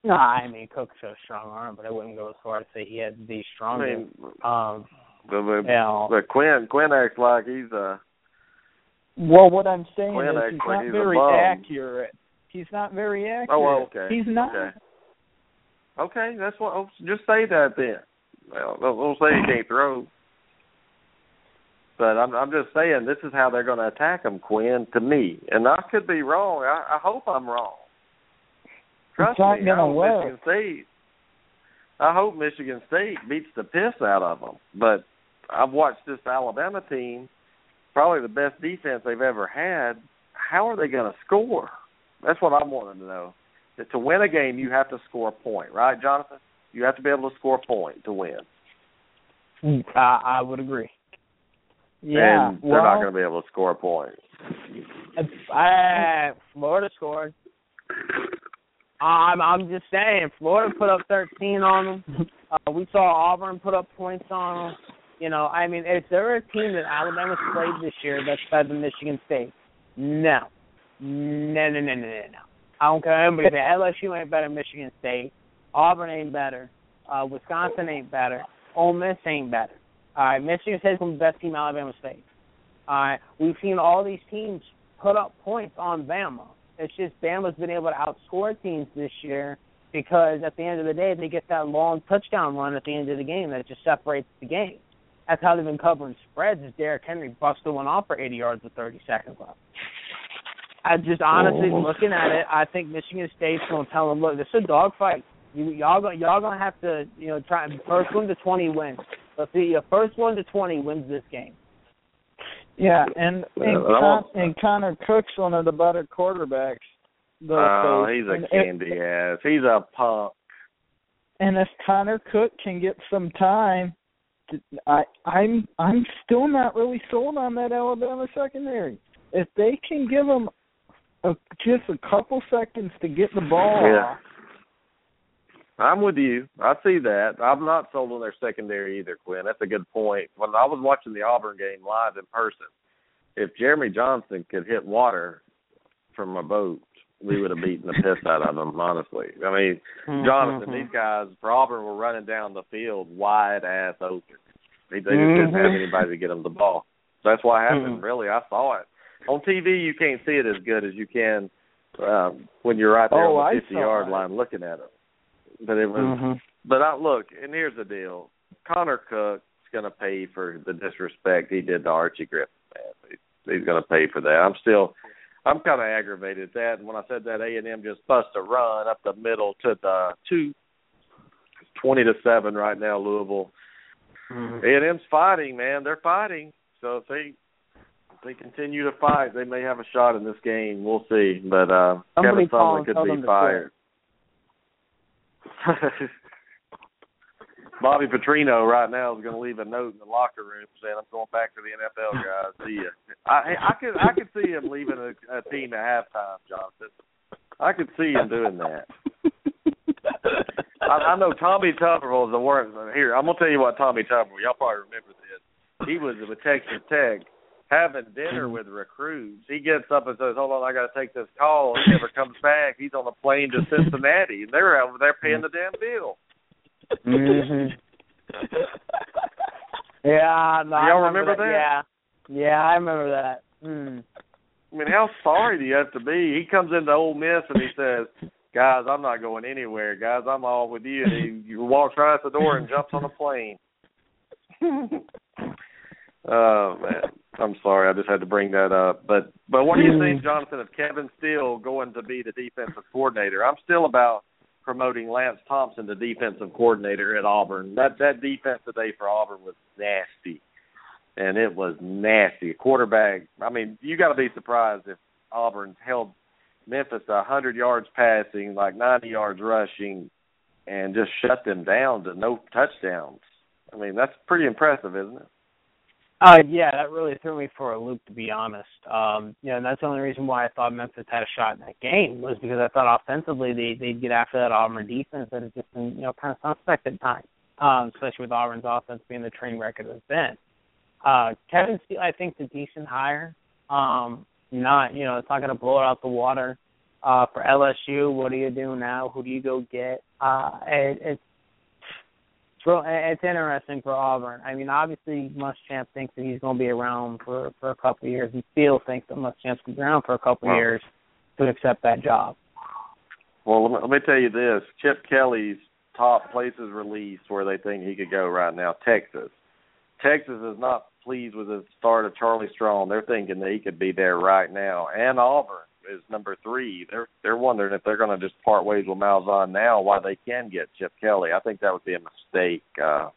No, I mean Cook's a strong arm, but I wouldn't go as far as say he had the I strongest. mean, um, but, but, know, but Quinn Quinn acts like he's a. Well, what I'm saying Quinn is he's not very accurate. He's not very oh, accurate. oh okay. He's not. Okay. Okay, that's what. oh, Just say that then. Well, don't, don't say he can't throw. But I'm I'm just saying this is how they're going to attack him, Quinn. To me, and I could be wrong. I, I hope I'm wrong. Trust me, I hope work. Michigan State. I hope Michigan State beats the piss out of them. But I've watched this Alabama team, probably the best defense they've ever had. How are they going to score? That's what I'm wanting to know. That to win a game, you have to score a point, right, Jonathan? You have to be able to score a point to win. I, I would agree. Yeah, and they're well, not going to be able to score a point. I, Florida scored. I'm I'm just saying, Florida put up 13 on them. Uh, we saw Auburn put up points on them. You know, I mean, is there a team that Alabama's played this year that's better than Michigan State? No, no, no, no, no, no. no. I don't care anybody say LSU ain't better than Michigan State. Auburn ain't better. Uh, Wisconsin ain't better. Ole Miss ain't better. All right, Michigan State's the best team Alabama State. All right, we've seen all these teams put up points on Bama. It's just Bama's been able to outscore teams this year because at the end of the day they get that long touchdown run at the end of the game that just separates the game. That's how they've been covering spreads. Is Derrick Henry busted one off for 80 yards with 30 seconds left. I just honestly Oh. looking at it, I think Michigan State's gonna tell them, look, this is a dogfight. You y'all gonna y'all gonna have to you know try first one to 20 wins. Let's see, your first one to 20 wins this game. yeah, and and, Uh, Con- and Connor Cook's one of the better quarterbacks. they'll Oh, face. he's a And if- candy ass. He's a punk. And if Connor Cook can get some time, th- I I'm I'm still not really sold on that Alabama secondary. If they can give him a, just a couple seconds to get the ball Yeah. off, I'm with you. I see that. I'm not sold on their secondary either, Quinn. That's a good point. When I was watching the Auburn game live in person, if Jeremy Johnson could hit water from a boat, we would have beaten the piss out of them, honestly. I mean, Jonathan, these guys for Auburn were running down the field wide ass open. They, they just didn't have anybody to get them the ball. So that's what happened. Really, I saw it on TV. You can't see it as good as you can um, when you're right there Oh, on the 50 yard line looking at it. But it was. Mm-hmm. But I look, and here's the deal: Connor Cook's going to pay for the disrespect he did to Archie Griffin. Man, He- he's going to pay for that. I'm still, I'm kind of aggravated at that. And when I said that A and M just bust a run up the middle to the two, twenty to seven right now, Louisville. Mm-hmm. A and M's fighting, man. They're fighting. So if they if they continue to fight, they may have a shot in this game. We'll see. But uh Somebody Kevin Sumlin could be fired. Bobby Petrino right now is going to leave a note in the locker room saying, "I'm going back to the NFL, guys. See ya." I I could I could see him leaving a, a team at halftime, Jonathan. I could see him doing that. I, I know Tommy Tuberville is the worst. Here, I'm gonna tell you what Tommy Tuberville. Y'all probably remember this. He was with Texas Tech having dinner with recruits. He gets up and says, "Hold on, I got to take this call." He never comes back. He's on a plane to Cincinnati, and they're over there paying the damn bill. Mm-hmm. yeah, no, I Y'all remember that? Yeah, yeah, I remember that. Mm. I mean, how sorry do you have to be? He comes into Ole Miss and he says, "Guys, I'm not going anywhere. Guys, I'm all with you." And he, he walks right out the door and jumps on a plane. oh man, I'm sorry. I just had to bring that up. But but what do you think, Jonathan, of Kevin Steele going to be the defensive coordinator? I'm still about promoting Lance Thompson to defensive coordinator at Auburn. That that defense today for Auburn was nasty, and it was nasty. Quarterback. I mean, you got to be surprised if Auburn held Memphis a hundred yards passing, like ninety yards rushing, and just shut them down to no touchdowns. I mean, that's pretty impressive, isn't it? Uh, yeah, that really threw me for a loop, to be honest. Um, you know, and that's the only reason why I thought Memphis had a shot in that game was because I thought offensively they they'd get after that Auburn defense that has just been you know kind of suspect at times, um, especially with Auburn's offense being the train wreck it has been. Uh, Kevin Steele, I think, is a decent hire. Um, not you know, it's not going to blow it out the water. Uh, for LSU, what do you do now? Who do you go get? Uh, it, it's it's interesting for Auburn. I mean, obviously, Muschamp thinks that he's going to be around for for a couple of years. He still thinks that Muschamp's going to be around for a couple of years to accept that job. Well, let me, let me tell you this: Chip Kelly's top places released where they think he could go right now. Texas. Texas is not pleased with the start of Charlie Strong. They're thinking that he could be there right now, and Auburn is number three. They're they're wondering if they're going to just part ways with Malzahn now, why they can get Chip Kelly. I think that would be a mistake uh,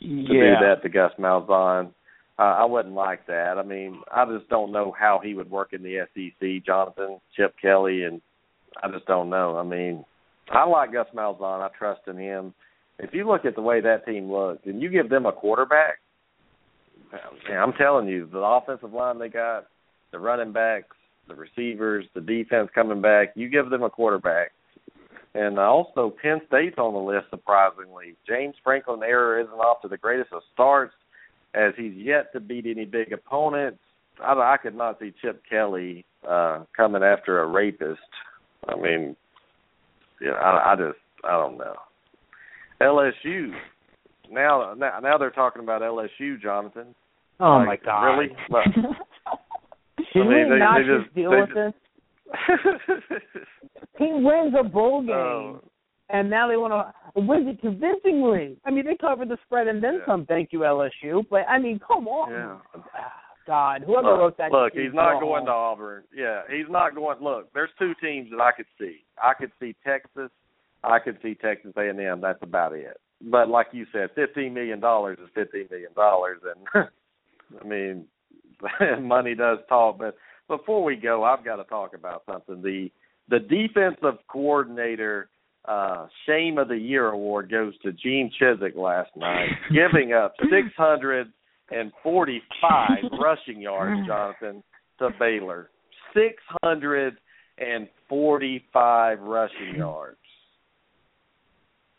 to yeah. do that to Gus Malzahn. Uh, I wouldn't like that. I mean, I just don't know how he would work in the SEC. Jonathan, Chip Kelly, and I just don't know. I mean, I like Gus Malzahn. I trust in him. If you look at the way that team looks, and you give them a quarterback, I'm telling you, the offensive line they got, the running backs, the receivers, the defense coming back. You give them a quarterback. And also, Penn State's on the list, surprisingly. James Franklin era isn't off to the greatest of starts, as he's yet to beat any big opponents. I, I could not see Chip Kelly uh, coming after a rapist. I mean, yeah, I, I just, I don't know. LSU. Now, now, now they're talking about LSU, Jonathan. Oh like, my God! Really? Should I mean, we they- not they just, just- deal they with just- this? He wins a bowl game, Oh. and now they want to win it convincingly. I mean, they covered the spread and then Yeah. some. Thank you, LSU. But I mean, come on. Yeah. Ah, God, whoever wrote that. look, he's not go going to. Auburn. Yeah, he's not going. Look, there's two teams that I could see. I could see Texas. I could see Texas A&M. That's about it. But like you said, fifteen million dollars is fifteen million dollars, and I mean, money does talk. But before we go, I've got to talk about something. The the defensive coordinator uh shame of the year award goes to Gene Chizik last night, giving up six hundred and forty five rushing yards, Jonathan, to Baylor. Six hundred and forty five rushing yards.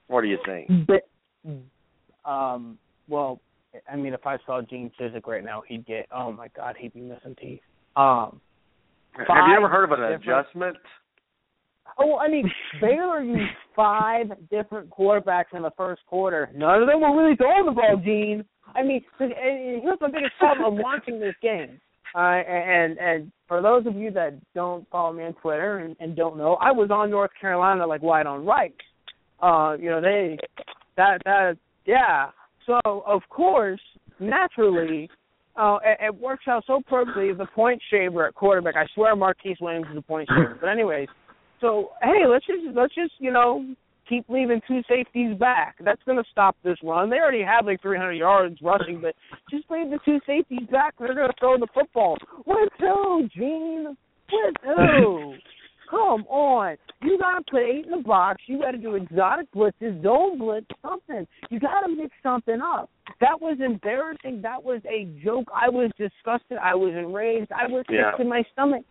What do you think? But, um, well, I mean, if I saw Gene Chizik right now, he'd get. Oh my God, he'd be missing teeth. Um, Have you ever heard of an adjustment? Oh, I mean, Baylor used five different quarterbacks in the first quarter. None of them were really throwing the ball, Gene. I mean, here's my biggest problem. I'm watching this game. Uh, and and for those of you that don't follow me on Twitter and, and don't know, I was on North Carolina like white on right. Uh, you know, they that that yeah. So of course, naturally, uh, it, it works out so perfectly. The point shaver at quarterback. I swear, Marquise Williams is a point shaver. But anyways, so hey, let's just let's just you know keep leaving two safeties back. That's going to stop this run. They already have like 300 yards rushing, but just leave the two safeties back. They're going to throw the football. With who, Gene? With who? Come on. You got to put eight in the box. You got to do exotic blitzes, zone blitz, something. You got to mix something up. That was embarrassing. That was a joke. I was disgusted. I was enraged. I was Yeah. sick to my stomach.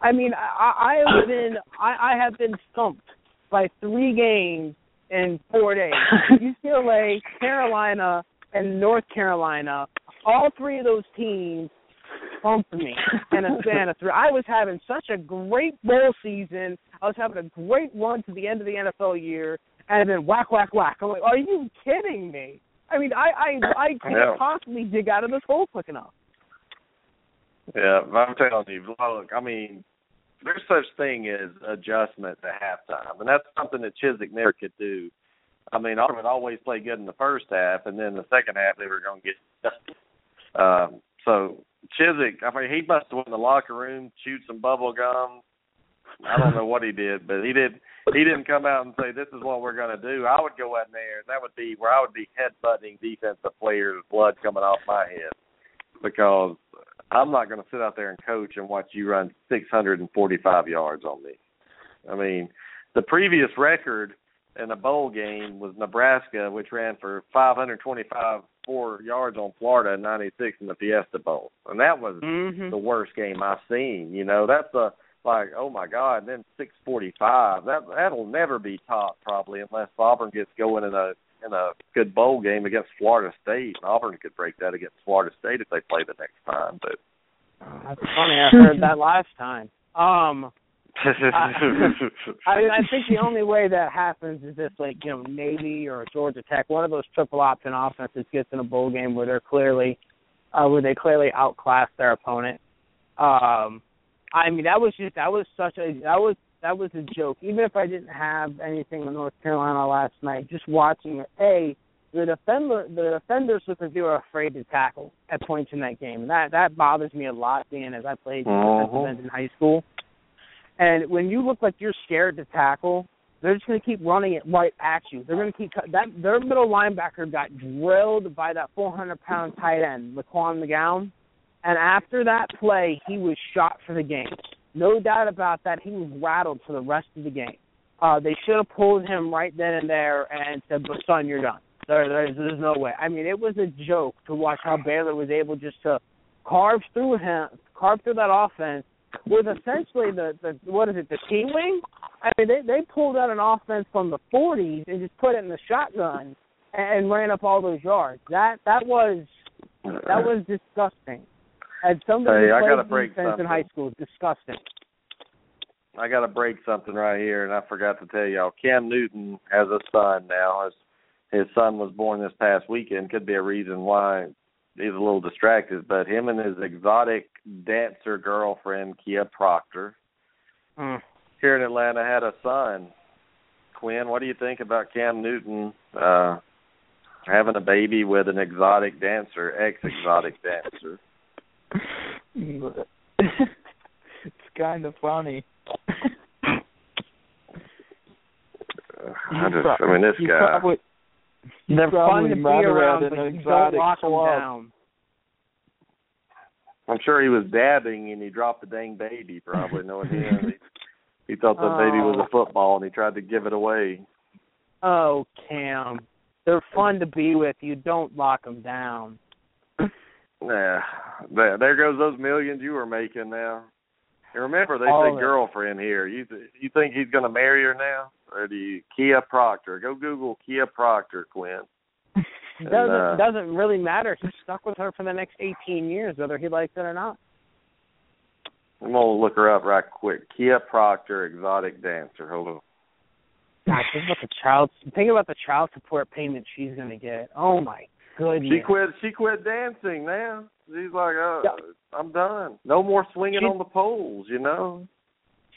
I mean, I, I have been I, I have been stumped by three games in four days. UCLA, Carolina, and North Carolina. All three of those teams thumped me in a span of three. I was having such a great bowl season. I was having a great run to the end of the NFL year, and then whack, whack, whack. I'm like, are you kidding me? I mean, I I I can't Yeah. possibly dig out of this hole quick enough. Yeah, I'm telling you, look, I mean, there's such thing as adjustment to halftime, and that's something that Chizik never could do. I mean, Auburn would always play good in the first half, and then the second half they were going to get. Um, so Chizik, I mean, he must have went in the locker room, chewed some bubble gum. I don't know what he did, but he did. he didn't come out and say this is what we're going to do. I would go in there. And that would be where I would be headbutting defensive players, blood coming off my head, because I'm not going to sit out there and coach and watch you run 645 yards on me. I mean, the previous record in a bowl game was Nebraska, which ran for 525 four yards on Florida in '96 in the Fiesta Bowl, and that was mm-hmm. the worst game I've seen. You know, that's a like, oh my God, and then 645. That that'll never be topped probably unless Auburn gets going in a in a good bowl game against Florida State. Auburn could break that against Florida State if they play the next time. But that's funny. I heard that last time. Um, I, I mean, I think the only way that happens is if, like, you know, Navy or Georgia Tech, one of those triple option offenses gets in a bowl game where they're clearly, uh, where they clearly outclass their opponent. Um, I mean, that was just that was such a that was that was a joke. Even if I didn't have anything in North Carolina last night, just watching it, a the defender the defenders looked like they were afraid to tackle at points in that game. And that that bothers me a lot, Dan, as I played uh-huh. in high school. And when you look like you're scared to tackle, they're just going to keep running it right at you. They're going to keep that. Their middle linebacker got drilled by that 400 pound tight end, Laquan McGowan. And after that play, he was shot for the game. No doubt about that. He was rattled for the rest of the game. Uh, they should have pulled him right then and there and said, "But son, you're done." There, there's, there's no way. I mean, it was a joke to watch how Baylor was able just to carve through him, carve through that offense with essentially the the what is it the T wing? I mean they they pulled out an offense from the 40s and just put it in the shotgun and ran up all those yards. That that was that was disgusting. And somebody hey, I played defense something. in high school, is disgusting. I got to break something right here, and I forgot to tell y'all. Cam Newton has a son now. His his son was born this past weekend. Could be a reason why he's a little distracted, but him and his exotic dancer girlfriend Kia Proctor mm. here in Atlanta had a son. Quinn, what do you think about Cam Newton uh having a baby with an exotic dancer, ex exotic dancer? it's kind of funny. I just, I mean, this guy. Probably, They're fun to be around, an but you don't exotic lock them down. I'm sure he was dabbing and he dropped the dang baby. Probably knowing him, he, he thought the baby was a oh. football and he tried to give it away. Oh, Cam, they're fun to be with. You don't lock them down. Yeah, there, there goes those millions you were making now. And remember, they All say girlfriend here. You th- you think he's going to marry her now, or do you Kia Proctor? Go Google Kia Proctor, Quinn. Doesn't uh, doesn't really matter. He's stuck with her for the next 18 years, whether he likes it or not. I'm gonna look her up right quick. Kia Proctor, exotic dancer. Hold on. God, think about the child. Think about the child support payment she's gonna get. Oh my goodness. She quit. She quit dancing now. She's like, oh, Yeah. I'm done. No more swinging She- on the poles. You know.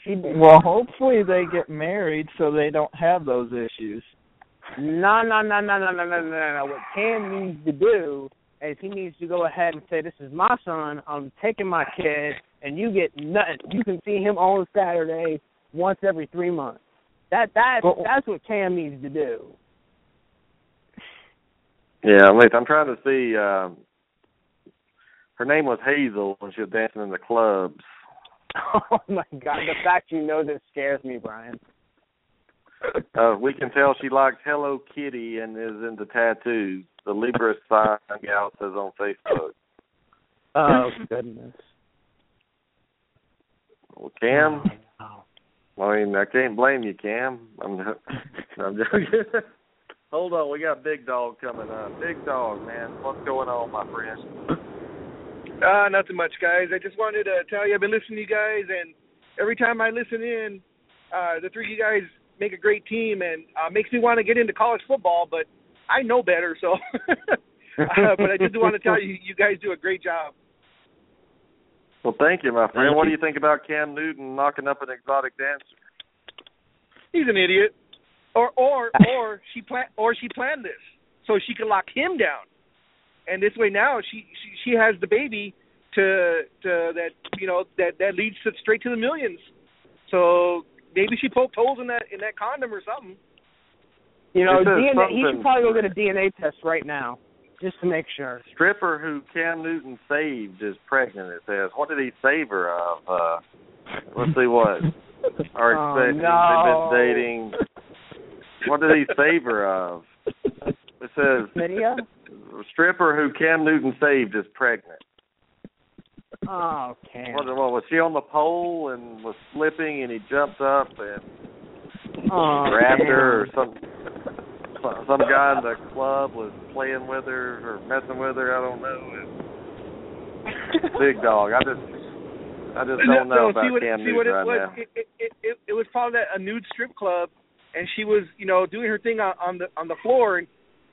She Well, hopefully they get married so they don't have those issues. no no no no no no no no no. What Cam needs to do is he needs to go ahead and say, "This is my son. I'm taking my kid, and you get nothing. You can see him on Saturday once every three months." That that's Well- that's what Cam needs to do. Yeah, I'm, I'm trying to see. Um, her name was Hazel when she was dancing in the clubs. Oh my God! The fact you know this scares me, Brian. Uh, we can tell she likes Hello Kitty and is into tattoos. The Libra sign gal says on Facebook. Oh goodness. Well, Cam, Oh. I mean, I can't blame you, Cam. I'm, I'm joking. Hold on, we got Big Dog coming up. Big Dog, man, what's going on, my friend? Uh, nothing much, guys. I just wanted to tell you I've been listening to you guys, and every time I listen in, uh, the three of you guys make a great team, and uh, makes me want to get into college football. But I know better, so. uh, but I just want to tell you, you guys do a great job. Well, thank you, my friend. What do you. you think about Cam Newton knocking up an exotic dancer? He's an idiot, or or or she plan or she planned this so she could lock him down, and this way now she she, she has the baby to to that you know that that leads to straight to the millions. So maybe she poked holes in that in that condom or something. You know, It says DNA. He should probably go get a DNA test right now, just to make sure. Stripper who Cam Newton saved is pregnant. It says. What did he save her of? Uh, let's see what. Are Oh, expecting. no. They've been dating. What did he save her of? It says Video? stripper who Cam Newton saved is pregnant. Oh, Cam. What, what was she on the pole and was slipping and he jumped up and Oh, grabbed Cam. her or some some guy in the club was playing with her or messing with her, I don't know. And big dog. I just I just don't know no, about see what, Cam see Newton what it right was. now. It, it, it, it, it was probably that a nude strip club, and she was, you know, doing her thing on, on the on the floor, and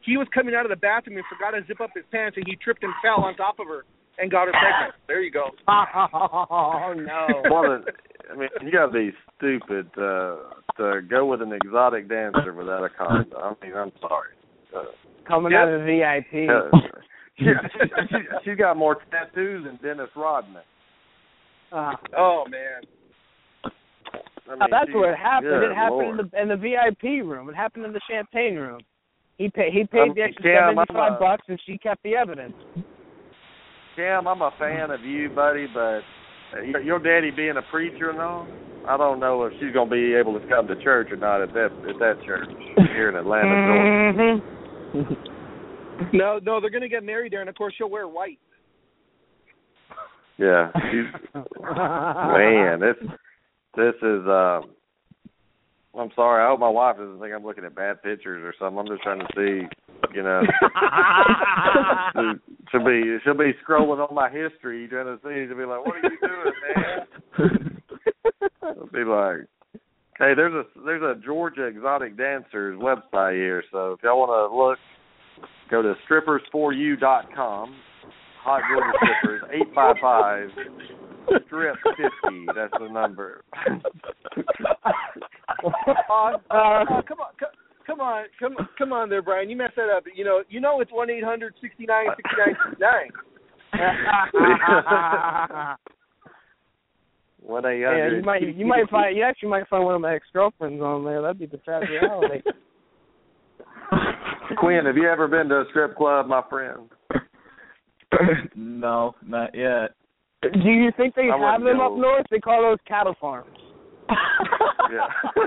he was coming out of the bathroom and forgot to zip up his pants, and he tripped and fell on top of her and got her pregnant. There you go. Oh no. What a, I mean, you gotta be stupid uh, to go with an exotic dancer without a condom. I mean, I'm sorry. Uh, Coming Yep. out of VIP. uh, she, she, she, she's got more tattoos than Dennis Rodman. Uh, Oh man. I mean, Uh, that's she- where it happened. good it happened Lord. in the in the VIP room. It happened in the champagne room. He paid he paid Um, the extra Cam, seventy five uh, bucks, and she kept the evidence. Cam, I'm a fan of you, buddy, but uh, your, your daddy being a preacher and all, I don't know if she's gonna be able to come to church or not at that at that church here in Atlanta, Georgia. Mm-hmm. No, no, they're gonna get married there, and of course she'll wear white. Yeah, she's man. This this is. uh I'm sorry. I hope my wife doesn't think I'm looking at bad pictures or something. I'm just trying to see, you know. she'll be she'll be scrolling on my history trying to see. She'll be like, "What are you doing, man?" I'll be like, "Hey, there's a there's a Georgia exotic dancers website here. So if y'all want to look, go to strippers4u.com. Hot Georgia strippers eight five five strip fifty. That's the number. Uh, uh, come on, co- come on, come come on there, Brian. You messed that up. You know, you know it's one eight hundred sixty nine sixty nine sixty nine. One eight yeah, you might you might find you actually might find one of my ex girlfriends on there. That'd be the sad reality. Quinn, have you ever been to a strip club, my friend? no, not yet. Do you think they I have them go. up north? They call those cattle farms. Yeah.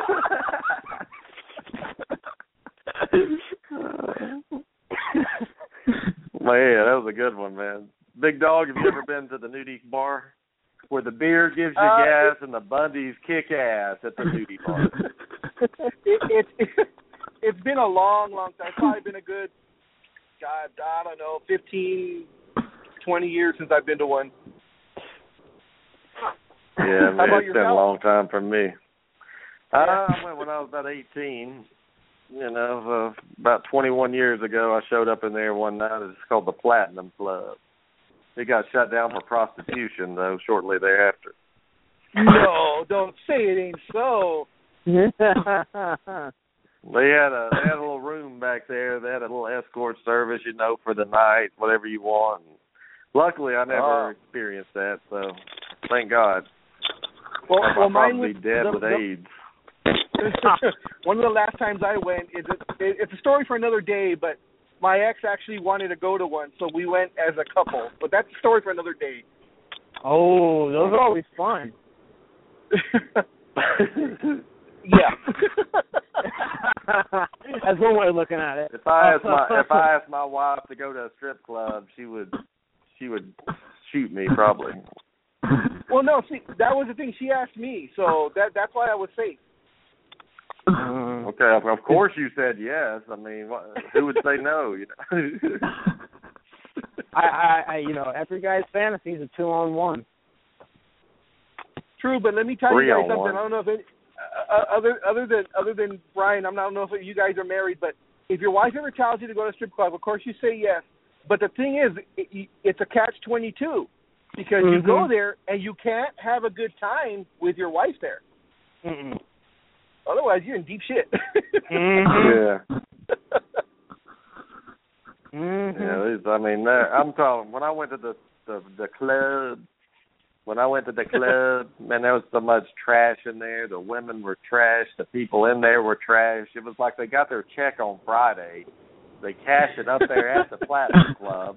man, that was a good one, man. Big dog, have you ever been to the nudie bar? Where the beer gives you Uh, gas and the Bundies kick ass at the nudie bar. It, it, it's been a long, long time. It's probably been a good, God, I don't know, fifteen, twenty years since I've been to one. Yeah, man, it's been a long time for me. Uh, I went when I was about eighteen. You know, uh, about twenty-one years ago, I showed up in there one night. It's called the Platinum Club. It got shut down for prostitution, though, shortly thereafter. No, don't say it ain't so. They had a they had a little room back there. They had a little escort service, you know, for the night, whatever you want. luckily, I never Oh. experienced that, so thank God. Well, I'd well mine was be dead the- with the- AIDS. One of the last times I went is a, it, it's a story for another day, but my ex actually wanted to go to one, so we went as a couple. But that's a story for another day. Oh, those are always fun. yeah. That's one way of looking at it. If I asked my if I asked my wife to go to a strip club, she would she would shoot me probably. Well, no, see, that was the thing. She asked me, so that that's why I was safe. Okay, of, of course you said yes. I mean, what, who would say no? You know. I, I, I, you know, every guy's fantasy is a two on one. True, but let me tell Three you guys something. one. I don't know if it, uh, uh, other other than other than Brian, I'm not I don't know if you guys are married, but if your wife ever tells you to go to a strip club, of course you say yes. But the thing is, it, it's a catch twenty two because you go Mhm. there and you can't have a good time with your wife there. Mm-mm. Otherwise, you're in deep shit. Mhm. yeah. Mhm. Yeah, these, I mean, that- I'm talking. When I went to the the, the club, when I went to the club, man, there was so much trash in there. The women were trash. The people in there were trash. It was like they got their check on Friday. They cash it up there at the Platinum Club,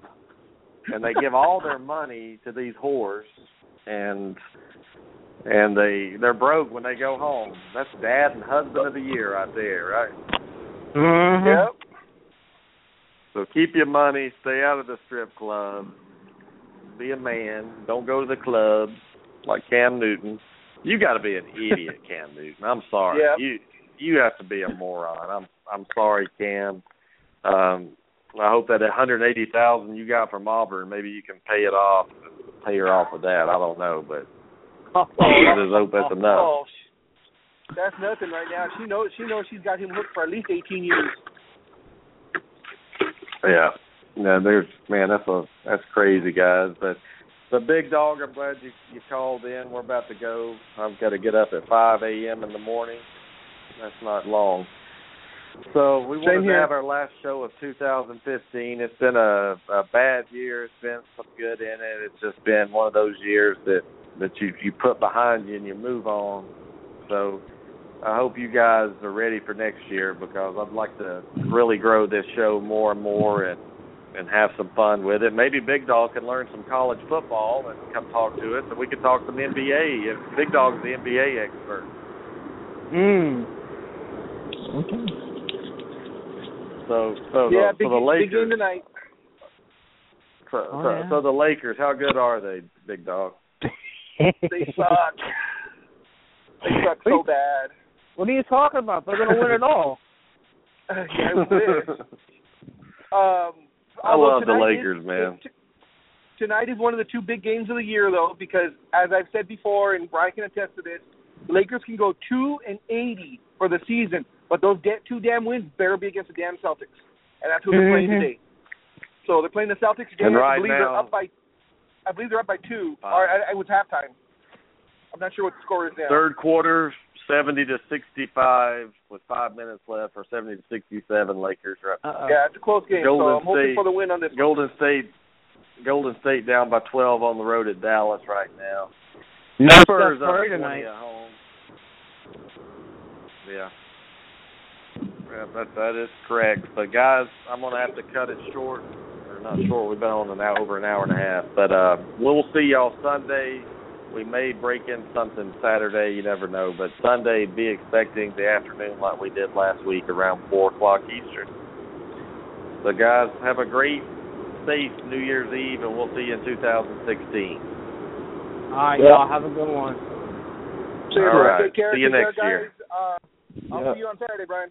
and they give all their money to these whores, and and they they're broke when they go home. That's dad and husband of the year right there, right? Mm-hmm. Yep. So keep your money. Stay out of the strip club. Be a man. Don't go to the clubs like Cam Newton. You got to be an idiot, Cam Newton. I'm sorry. Yeah. You you have to be a moron. I'm I'm sorry, Cam. Um, I hope that 180,000 you got from Auburn, maybe you can pay it off, pay her off with that. I don't know, but Oh, I just hope that's enough. oh, that's nothing right now. She knows. She knows she's got him hooked for at least 18 years. Yeah. No, there's man, that's a that's crazy, guys. But the big dog, I'm glad you you called in. We're about to go. I've got to get up at 5 a.m. in the morning. That's not long. So we Same wanted to have our last show of 2015. It's been a, a bad year. It's been some good in it. It's just been one of those years that that you you put behind you and you move on. So I hope you guys are ready for next year because I'd like to really grow this show more and more and and have some fun with it. Maybe Big Dog can learn some college football and come talk to us, and we could talk some NBA. If Big Dog's the NBA expert. Mm. So so yeah, the, big, so the big game Lakers. tonight. So, Oh, so, yeah. so the Lakers, how good are they, Big Dog? They suck. they suck so bad. What are you talking about? They're gonna win it all. yeah, I wish. Um, I love the Lakers, is, man. t- Tonight is one of the two big games of the year, though, because as I've said before, and Brian can attest to this, the Lakers can go two and eighty for the season, but those da- two damn wins better be against the damn Celtics, and that's who they're playing Mhm. today. So they're playing the Celtics. And Game. right I believe now- they're up by, I believe they're up by two, Five. or I, I was halftime. I'm not sure what the score is now. Third quarter, seventy to sixty-five with five minutes left, or seventy to sixty-seven. Lakers right. Uh-oh. Yeah, it's a close game, Golden so I'm hoping for the win on this. one. Golden State, Golden State down by twelve on the road at Dallas right now. No Spurs Steph up Curry 20 tonight. at home. Yeah. Yeah, that that is correct. But guys, I'm gonna have to cut it short. Or not short. We've been on an hour over an hour and a half. But uh, we'll see y'all Sunday. We may break in something Saturday. You never know. But Sunday, be expecting the afternoon like we did last week around four o'clock Eastern. So guys, have a great, safe New Year's Eve, and we'll see you in 2016. All right, Yeah. y'all have a good one. So, All right. Take care. See you Take care, next year. Uh, I'll Yeah. see you on Saturday, Brian.